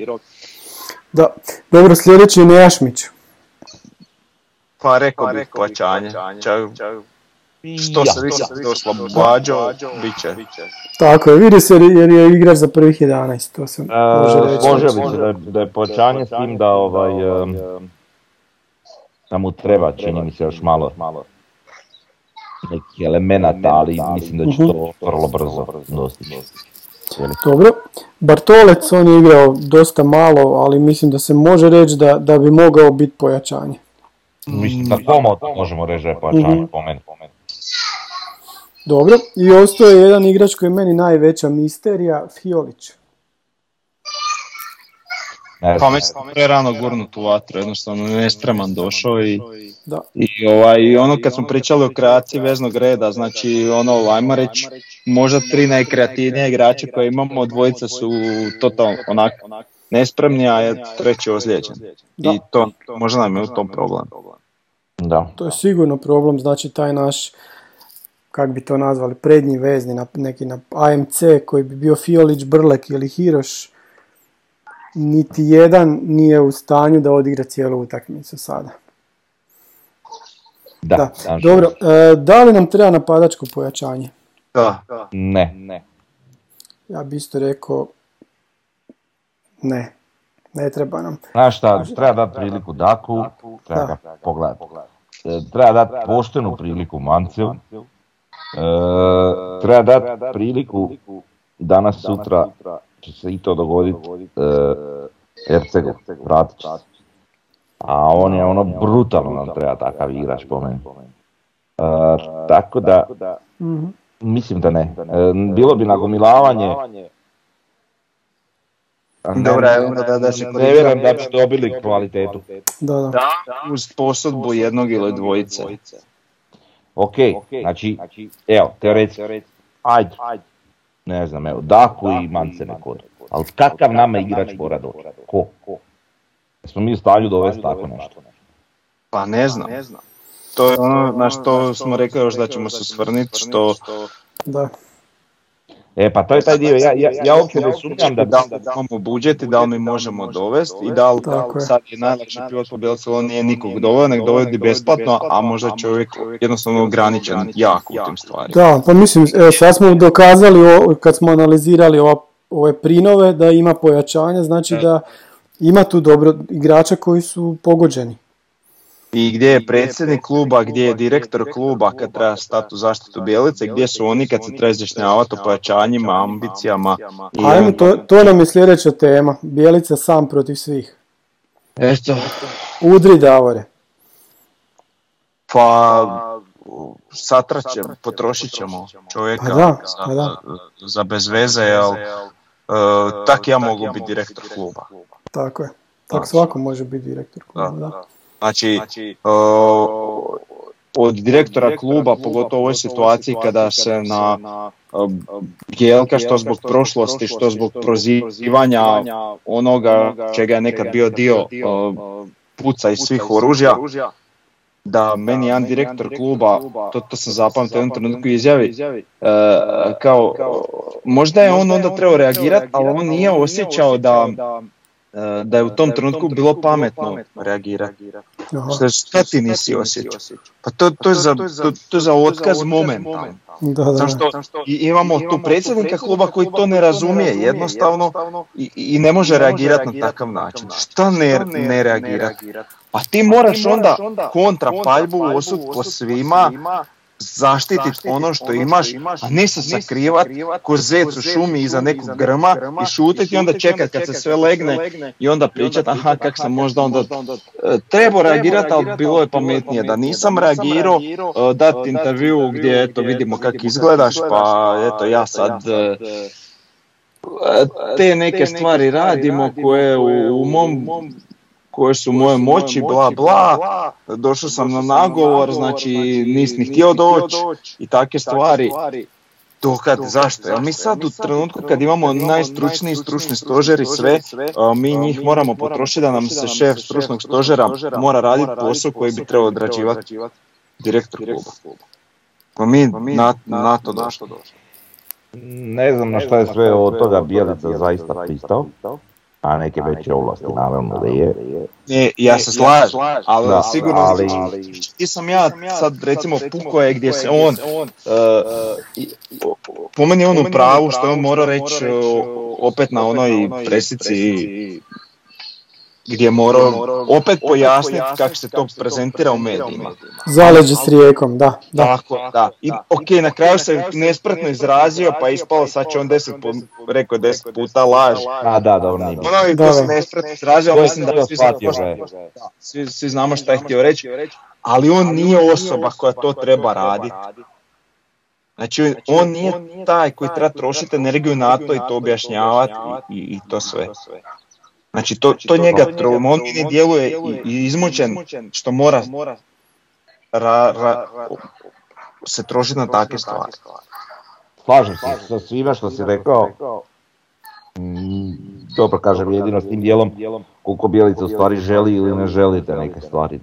da. Dobro, sljedeći je Nejašmić. Pa rekao bih pojačanje. Čak, što se više oslobađao, bit će. Tako je, vidi se jer je igrač za prvih 11, to se može E, reći. Složio bi se da je, da je pojačanje s tim da ovaj, em, da mu treba, čini mi se još malo nekih elemenata, ali mislim da će to vrlo brzo dostići. Dobro, Bartolec, on je igrao dosta malo, ali mislim da se može reći da, da bi mogao biti pojačanje. Mislim da komod možemo reći da je pojačanje po meni. Dobro, i ostao je jedan igrač koji je meni najveća misterija, Fiolić. Pa mislim, pre rano gurnut u vatru, jednostavno nespreman došao i, Da. i, ovaj, i ono kad smo pričali o kreaciji veznog reda, znači ono, ajmo reći, možda tri najkreativnije igrače koje imamo, dvojica su totalno onak nespremni, a je treći ozlijeđen. I to možda nam je u tom problem. Da. To je sigurno problem, znači taj naš, kak bi to nazvali, prednji vezni, na, neki na AMC koji bi bio Fiolić, Brlek ili Hiroš, niti jedan nije u stanju da odigra cijelu utakmicu sada. Da, Da, da. dobro, e, da li nam treba napadačko pojačanje? Da. Ne, ne. Ja bi isto rekao, ne, ne treba nam. Znaš šta, treba dati priliku Daku, treba ga pogledati. E, Treba dati poštenu priliku Manceu, e, treba dati priliku danas sutra će se i to dogoditi e, Ercegu, vratit će se. A on je ono brutalno nam treba takav igrač po meni. E, tako da, Mhm. mislim da ne. E, bilo bi nagomilavanje, ne- Dobra, evo da, da se ne vjerujem da bi dobili kvalitetu. Da, da. uz posudbu jednog ili dvojice. Ok, znači, evo, teoretski, ajde, ne znam, evo, Daku i Mance neko Ali kakav nama igrač mora doći? Ko? Smo mi u stanju dovesti tako nešto? Pa ne znam. To je ono na što smo rekli još da ćemo se svrniti, što Da. E pa to je taj dio, ja, ja, ja uopće ne sumnjam da, da li imamo budžet i da li mi možemo dovesti i da li sad je najlakši pivot po on nije nikog dovoljno, nek dovodi besplatno, a možda čovjek jednostavno ograničen jako u tim stvarima. Da, pa mislim, evo sad smo dokazali o, kad smo analizirali ova, ove prinove da ima pojačanja, znači da ima tu dobro igrača koji su pogođeni. I gdje je predsjednik kluba, gdje je direktor kluba kad treba stati u zaštitu Bjelice, gdje su oni kad se treba izjašnjavati o pojačanjima, ambicijama. I Ajmo, to, to nam je sljedeća tema. Bijelica sam protiv svih. Eto, Udri Davore. pa satraće, potrošit ćemo čovjeka Pa da, za, pa da. za bez veze, jel uh, tak ja mogu biti direktor kluba. Tako je. Tako svako može biti direktor kluba, Da, da. Znači, uh, od direktora kluba, pogotovo u ovoj situaciji kada se na uh, Bjelka što zbog prošlosti, što zbog prozivanja onoga čega je nekad bio dio uh, puca iz svih oružja, da meni jedan direktor kluba, to, to sam zapamtio u jednom trenutku izjavi, uh, kao, možda je on onda trebao reagirati, ali on nije osjećao da, da je u tom trenutku bilo pametno reagirati. Šta, šta ti nisi osjećao? Pa to, to, je za, to, to je za otkaz momentalno. Da, da, da. Zašto i imamo tu predsjednika kluba koji to ne razumije jednostavno i, i ne može reagirati na takav način. Šta ne, ne reagirati? A ti moraš onda kontra paljbu osud po svima, zaštititi ono što imaš, a ne se sakrivat ko zec u šumi iza nekog grma i šutiti i onda čekat kad se sve legne i onda pričat aha kak sam možda onda e, trebao reagirati, ali bilo je pametnije da nisam reagirao, e, dati intervju gdje eto vidimo kak izgledaš, pa eto ja sad e, te neke stvari radimo koje u mom koje su u moje moći, bla bla, došao sam na nagovor, znači nisi ni htio doći. i takve stvari. To kad, zašto? Jer mi sad u trenutku kad imamo najstručniji stručni stožer i sve, mi njih moramo potrošiti da nam se šef stručnog stožera mora raditi posao koji bi trebao odrađivati direktor kluba. Pa mi na, na to došli. Ne znam na šta je sve od toga Bijelica zaista pristao, a neke veće ovlasti naravno da je. Ne, ja se slažem, ali Da, sigurno ali- ti sam ja sad recimo puko je gdje se on, uh, po meni je on u pravu što je on morao reći opet na onoj presici gdje je morao opet pojasniti kako se to prezentira u medijima. Zaleđe s rijekom, da. da. Tako, da. I, ok, na kraju se nespretno izrazio, pa je ispalo sad će on deset, pu- rekao je deset puta laž. A da, dobro nije. Ono Da, to se da. nespretno izrazio, ali mislim da svi, shvatio je. svi, svi znamo šta je htio reći, ali on nije osoba koja to treba raditi. Znači, on nije taj koji treba trošiti energiju na to i to objašnjavati i, i, i to sve. Znači, to, to njega troma, on djeluje i, i izmučen što mora ra, ra, se trošiti na takve stvari. Slažem se sa svime što si rekao. Mm, Dobro kažem, jedino s tim dijelom koliko Bijelica u stvari želi ili ne želi te neke stvari.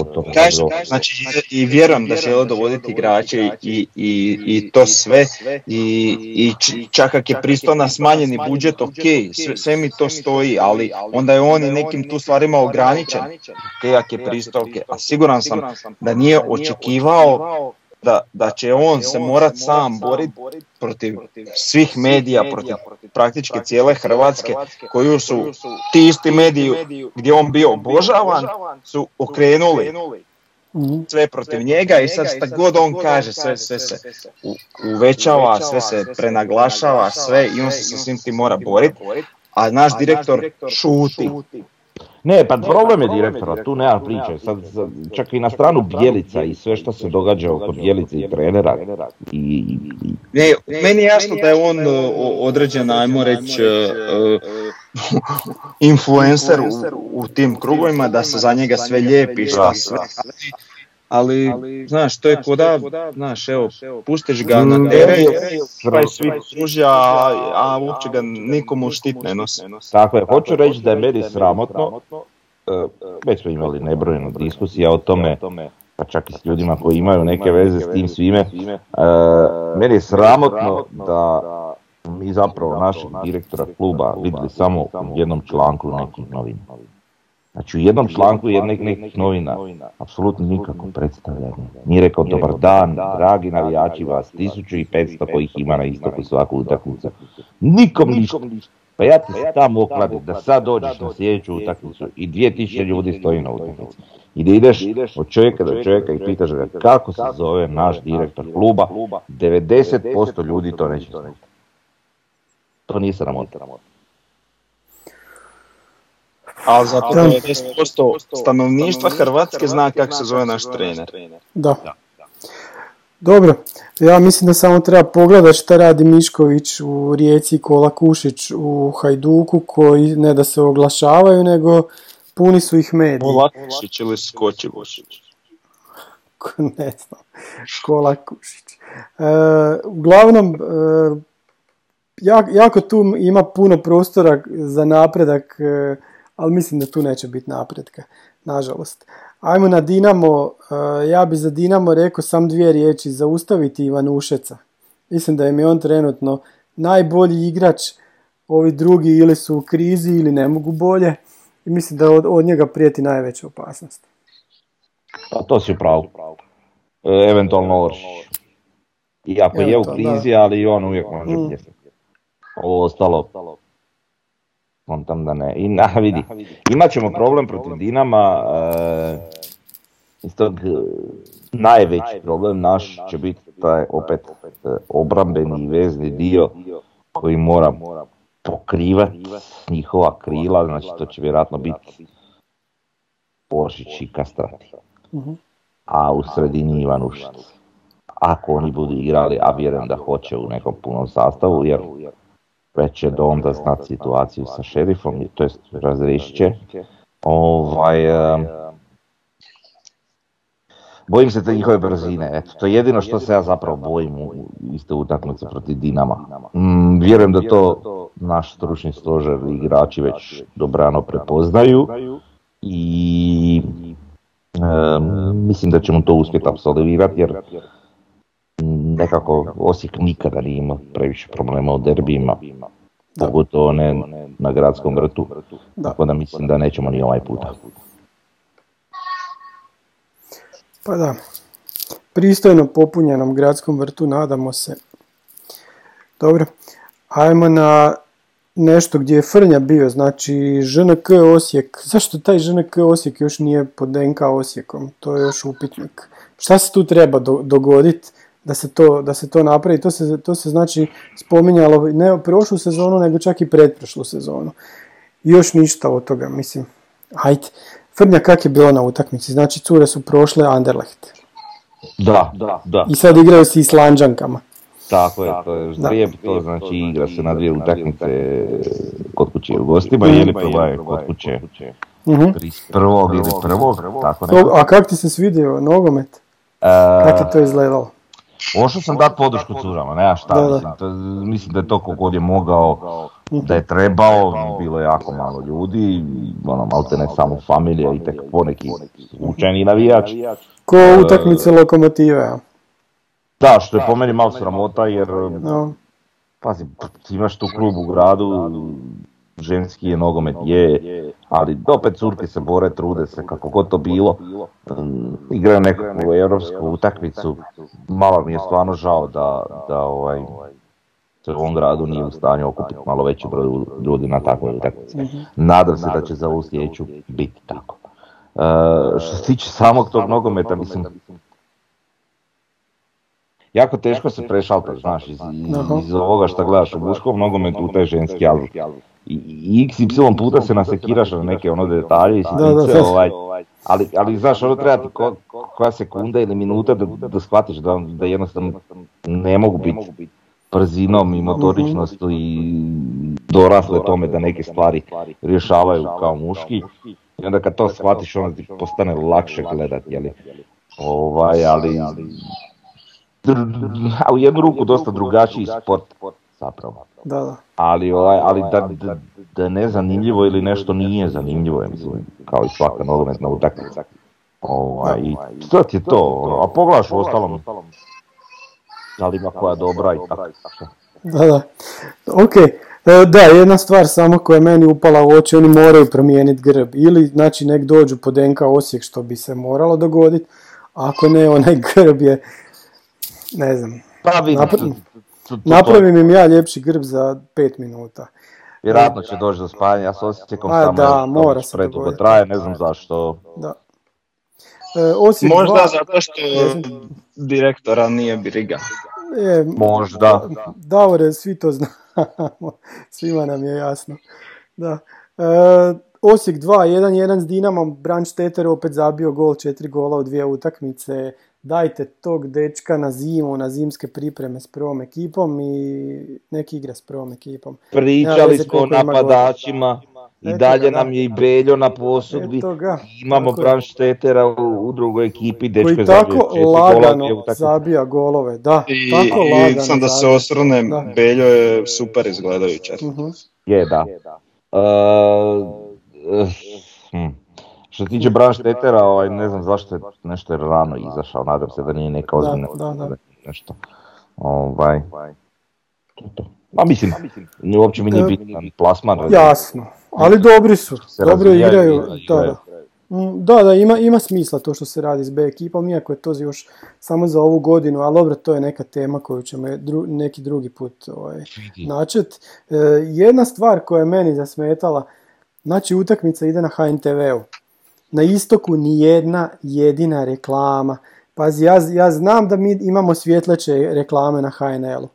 od toga. Kažem, znači i vjerujem da žele dovoditi igrače i, i, i, i to sve i, i čak ako je pristo na smanjeni budžet, ok, sve, sve mi to stoji, ali onda je on i nekim tu stvarima ograničen, ok, ako je pristo, ok, a siguran sam da nije očekivao da, da će on se morat sam boriti protiv svih medija, protiv praktički cijele Hrvatske, koju su ti isti mediji gdje je on bio obožavan, su okrenuli sve protiv njega i sad šta god on kaže, sve, sve se uvećava, sve se prenaglašava, sve i on se sa svim tim mora boriti, a naš direktor šuti. Ne, pa problem je direktora, tu nema priče. Sad, čak i na stranu Bijelica i sve što se događa oko Bijelice i trenera i, Ne, meni je jasno da je on o, određen, ajmo reći, e, e, influencer u, u tim krugovima, da se za njega sve lijepi, šta sve. Ali, znaš, to je koda, znaš, evo, pustiš ga na teren, taj svi kruži, a, a uopće ga nikomu štit ne nosi. Tako je, hoću reći da je meni sramotno, e, već smo imali nebrojeno diskusija o tome, pa čak i s ljudima koji imaju neke veze s tim svime, e, meni je sramotno da mi zapravo našeg direktora kluba vidjeli samo u jednom članku nekih novina. Znači u jednom članku jednih nekih novina, apsolutno nikako predstavljanje. Nije rekao dobar dan, dragi navijači vas, 1500 kojih ima na istoku svaku utakmicu. Nikom ništa. Pa ja ti tamo okladim da sad dođeš na sljedeću utakmicu i 2000 ljudi stoji na utakmici. I da ideš od čovjeka do čovjeka i pitaš ga kako se zove naš direktor kluba, 90% ljudi to neće znati. To nije sramota. Ali zato 90% stanovništva Hrvatske zna kako se zove naš trener. Da. Dobro, ja mislim da samo treba pogledati šta radi Mišković u Rijeci i Kola Kušić u Hajduku koji ne da se oglašavaju nego puni su ih mediji. Kola Kušić ili Skoči Vušić. ne znam, Kola Kušić. E, uglavnom, e, jak, jako tu ima puno prostora za napredak, e, ali mislim da tu neće biti napretka, nažalost. Ajmo na Dinamo, e, ja bi za Dinamo rekao sam dvije riječi, zaustaviti Ivanušeca. Mislim da im je on trenutno najbolji igrač, ovi drugi ili su u krizi ili ne mogu bolje i mislim da od, od njega prijeti najveća opasnost. Pa to si upravo. E, eventualno Oršić. Iako je u krizi, ali i on uvijek može Mm. Ovo ostalo, on tam da ne. I na, vidi, imat ćemo problem protiv Dinama, e, iz tog e, najveći problem naš će biti taj opet obrambeni vezni dio koji mora pokrivati njihova krila, znači to će vjerojatno biti Oršić i Kastrati. A u sredini Ivan Ušić. Ako oni budu igrali, a vjerujem da hoće u nekom punom sastavu, jer već će do onda znati situaciju sa šerifom, to jest razriješit će. Ovaj, bojim se te njihove brzine, eto, to je jedino što se ja zapravo bojim u iste utakmice protiv Dinama. Mm, vjerujem da to naš stručni stožer i igrači već dobrano prepoznaju i em, mislim da ćemo to uspjeti apsolvirati jer nekako Osijek nikada nije imao previše problema u derbijima, pogotovo ne na gradskom vrtu, Da. tako da mislim da nećemo ni ovaj puta. Pa da, pristojno popunjenom gradskom vrtu nadamo se. Dobro, ajmo na nešto gdje je Frnja bio, znači ŽNK Osijek. Zašto taj ŽNK Osijek još nije pod DNK Osijekom? To je još upitnik. Šta se tu treba do, dogoditi da se to, da se to napravi? To se, to se znači spominjalo ne prošlu sezonu, nego čak i pretprošlu sezonu. I još ništa od toga, mislim. Ajde. Frnja kak je bilo na utakmici? Znači cure su prošle Anderlecht. Da, da, da. I sad igraju s Islanđankama. Tako je, to je ždrijeb, to znači igra se na dvije utakmice kod kuće i u gostima ili prva je kod kuće Mhm. 31. ili prvog, tako nekako. a kak ti se svidio nogomet? E, Kako je to izgledalo? Pošao sam dat podršku curama, nema šta, Da, da. mislim, to, mislim da je to kogod je mogao, da je trebao, bilo je jako malo ljudi, ono, malte ne samo familija i tek poneki slučajni navijač. Ko utakmice lokomotive? Da, što je po meni malo sramota jer, No, pazi, imaš tu klub u gradu, ženski je nogomet je, ali opet curke se bore, trude se, kako god to bilo, Mm, igraju nekakvu europsku utakmicu, malo mi je stvarno žao da, da ovaj, se u ovom gradu nije u stanju okupiti malo veći broj ljudi na takvoj utakmici. Nadam se da će za ovu sljedeću biti tako. E, što se tiče samog tog nogometa, mislim, jako teško se prešaltaš, znaš, iz, iz, iz ovoga što gledaš u muškom nogometu u taj ženski, ali i, i xy puta se nasekiraš na neke ono detalje i Da, da, sitnice, ovaj, ali, ali znaš, ono treba ti ko, koja sekunda ili minuta da, da shvatiš da, da jednostavno ne mogu biti brzinom i motoričnost i dorasle tome da neke stvari rješavaju kao muški. I onda kad to shvatiš, onda ti postane lakše gledati, jeli. Ovaj, ali... A u jednu ruku dosta drugačiji sport zapravo. Da, da. Ali, ovaj, ali da, da, da je nezanimljivo ili nešto nije zanimljivo, ja mislim, kao i svaka nogometna utakmica. Ovaj, i to ti je to, ono, a pogledaš u ostalom, da li ima koja dobra i tako. Da, da. Ok, e, da, jedna stvar samo koja je meni upala u oči, oni moraju promijeniti grb. Ili, znači, nek dođu pod NK Osijek što bi se moralo dogoditi, ako ne, onaj grb je, ne znam, Pa to- to- to- napravim im ja ljepši grb za pet minuta. Vjerojatno će doći do spajanja, ja s Osijekom samo da, mora se predugo traje, ne znam zašto. Da. E, Možda dva- zato što direktora nije briga. je, Možda. Davore, svi to znamo, svima nam je jasno. Da. E, Osijek 2, 1-1 s Dinamom, Bran Šteter opet zabio gol, četiri gola u dvije utakmice. Dajte tog dečka na zimu, na zimske pripreme s prvom ekipom i neki igra s prvom ekipom. Pričali smo o napadačima, i Eto dalje ga, nam je i Beljo na posudbi. Imamo. Bran Štetera u, u drugoj ekipi, dečko Koji tako četiri lagano zabija golove, da, I, tako i lagano sam da se osvrnem, Da. Beljo je super izgledajući. Mhm. Je, da. E, eh, hm. Što se tiče Bran Štetera, ovaj, ne znam zašto je nešto je rano izašao, nadam se da nije neka ozbiljna nešto. Ovaj. Ma mislim, ni uopće mi nije bitan plasman. Jasno, ali dobri su, dobro da, igraju. da. Mm, Da, da, ima, ima smisla to što se radi s B ekipom, iako je to još samo za ovu godinu, ali dobro, to je neka tema koju ćemo dru- neki drugi put ovaj, načet. E, jedna stvar koja je meni zasmetala, znači utakmica ide na HNTV-u. Na istoku ni jedna jedina reklama. Pazi, ja, ja znam da mi imamo svjetleće reklame na HNL-u,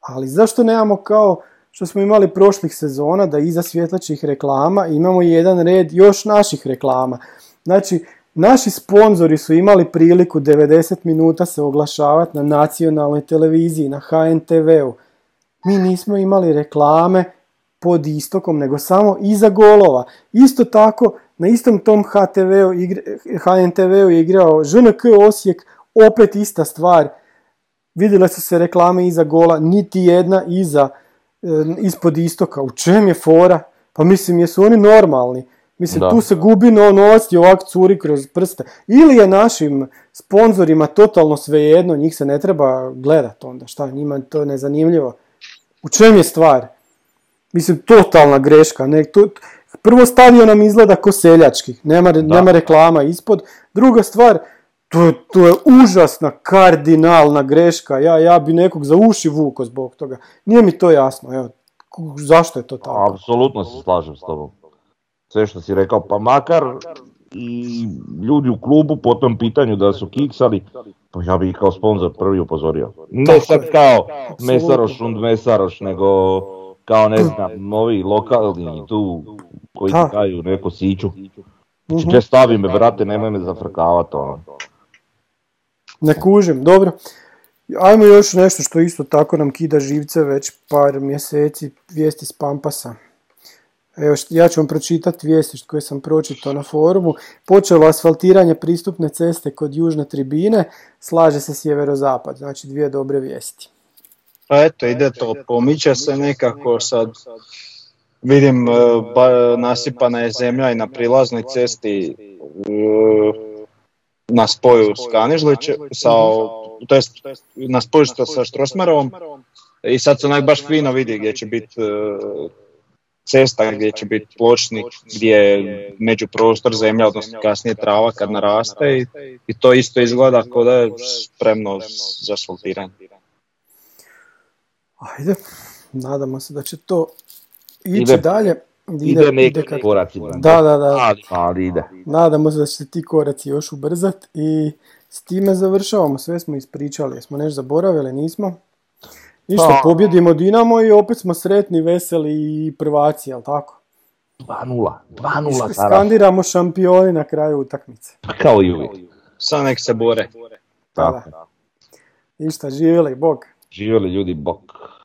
ali zašto nemamo kao što smo imali prošlih sezona da iza svjetlećih reklama imamo jedan red još naših reklama. Znači, naši sponzori su imali priliku 90 minuta se oglašavati na nacionalnoj televiziji, na HNTV-u. Mi nismo imali reklame pod istokom, nego samo iza golova. Isto tako, na istom tom HTV-u, HNTV-u je igrao ŽNK Osijek, opet ista stvar. Vidjela su se reklame iza gola, niti jedna iza, e, ispod istoka. U čem je fora? Pa mislim, jesu oni normalni? Mislim, Da. tu se gubi no, novac i ovak curi kroz prste. Ili je našim sponzorima totalno svejedno, njih se ne treba gledat onda, šta, njima je to nezanimljivo. U čem je stvar? Mislim, totalna greška. Ne, to, prvo stadion nam izgleda ko seljački, nema, nema reklama ispod. Druga stvar, to je, to je užasna kardinalna greška. Ja, ja bi nekog za uši vuko zbog toga. Nije mi to jasno. Evo, zašto je to tako? Apsolutno se slažem s tobom. Sve što si rekao, pa makar i ljudi u klubu po tom pitanju da su kiksali, pa ja bi ih kao sponsor prvi upozorio. Ne sad kao Mesaroš und Mesaroš, nego kao ne znam, ovi lokalni tu koji ti daju neko siću. Znači, Mhm. če stavi me, brate, nemoj me zafrkavat, ono. Ne kužim, dobro. Ajmo još nešto što isto tako nam kida živce već par mjeseci, vijesti s Pampasa. Evo, ja ću vam pročitati vijesti koje sam pročitao na forumu. Počelo asfaltiranje pristupne ceste kod južne tribine, slaže se sjeverozapad, znači dvije dobre vijesti. Pa eto, ide to, pomiče se nekako sad. Vidim, e, nasipana je zemlja i na prilaznoj cesti e, na spoju s Kanižliće, sa, to jest na spoju sa- Štrosmarovom i sad se onak baš fino vidi gdje će biti cesta, gdje će biti pločnik, gdje je međuprostor zemlja, odnosno kasnije trava kad naraste i, i to isto izgleda kao da je spremno za asfaltiranje. Ajde, nadamo se da će to ići Ide- dalje. Ide, neki kako- koraci. Da, da, da. Ali, ali ide. Nadamo se da će se ti koraci još ubrzat i s time završavamo. Sve smo ispričali. Jesmo nešto zaboravili? Nismo? Ništa, Pa- pobjedimo Dinamo i opet smo sretni, veseli i prvaci, jel tako? 2-0, 2-0 Saraš. Skandiramo šampioni na kraju utakmice. Kao i uvijek. Sad nek se bore. Da, da. Ništa, živjeli, bog. Giro le di Boc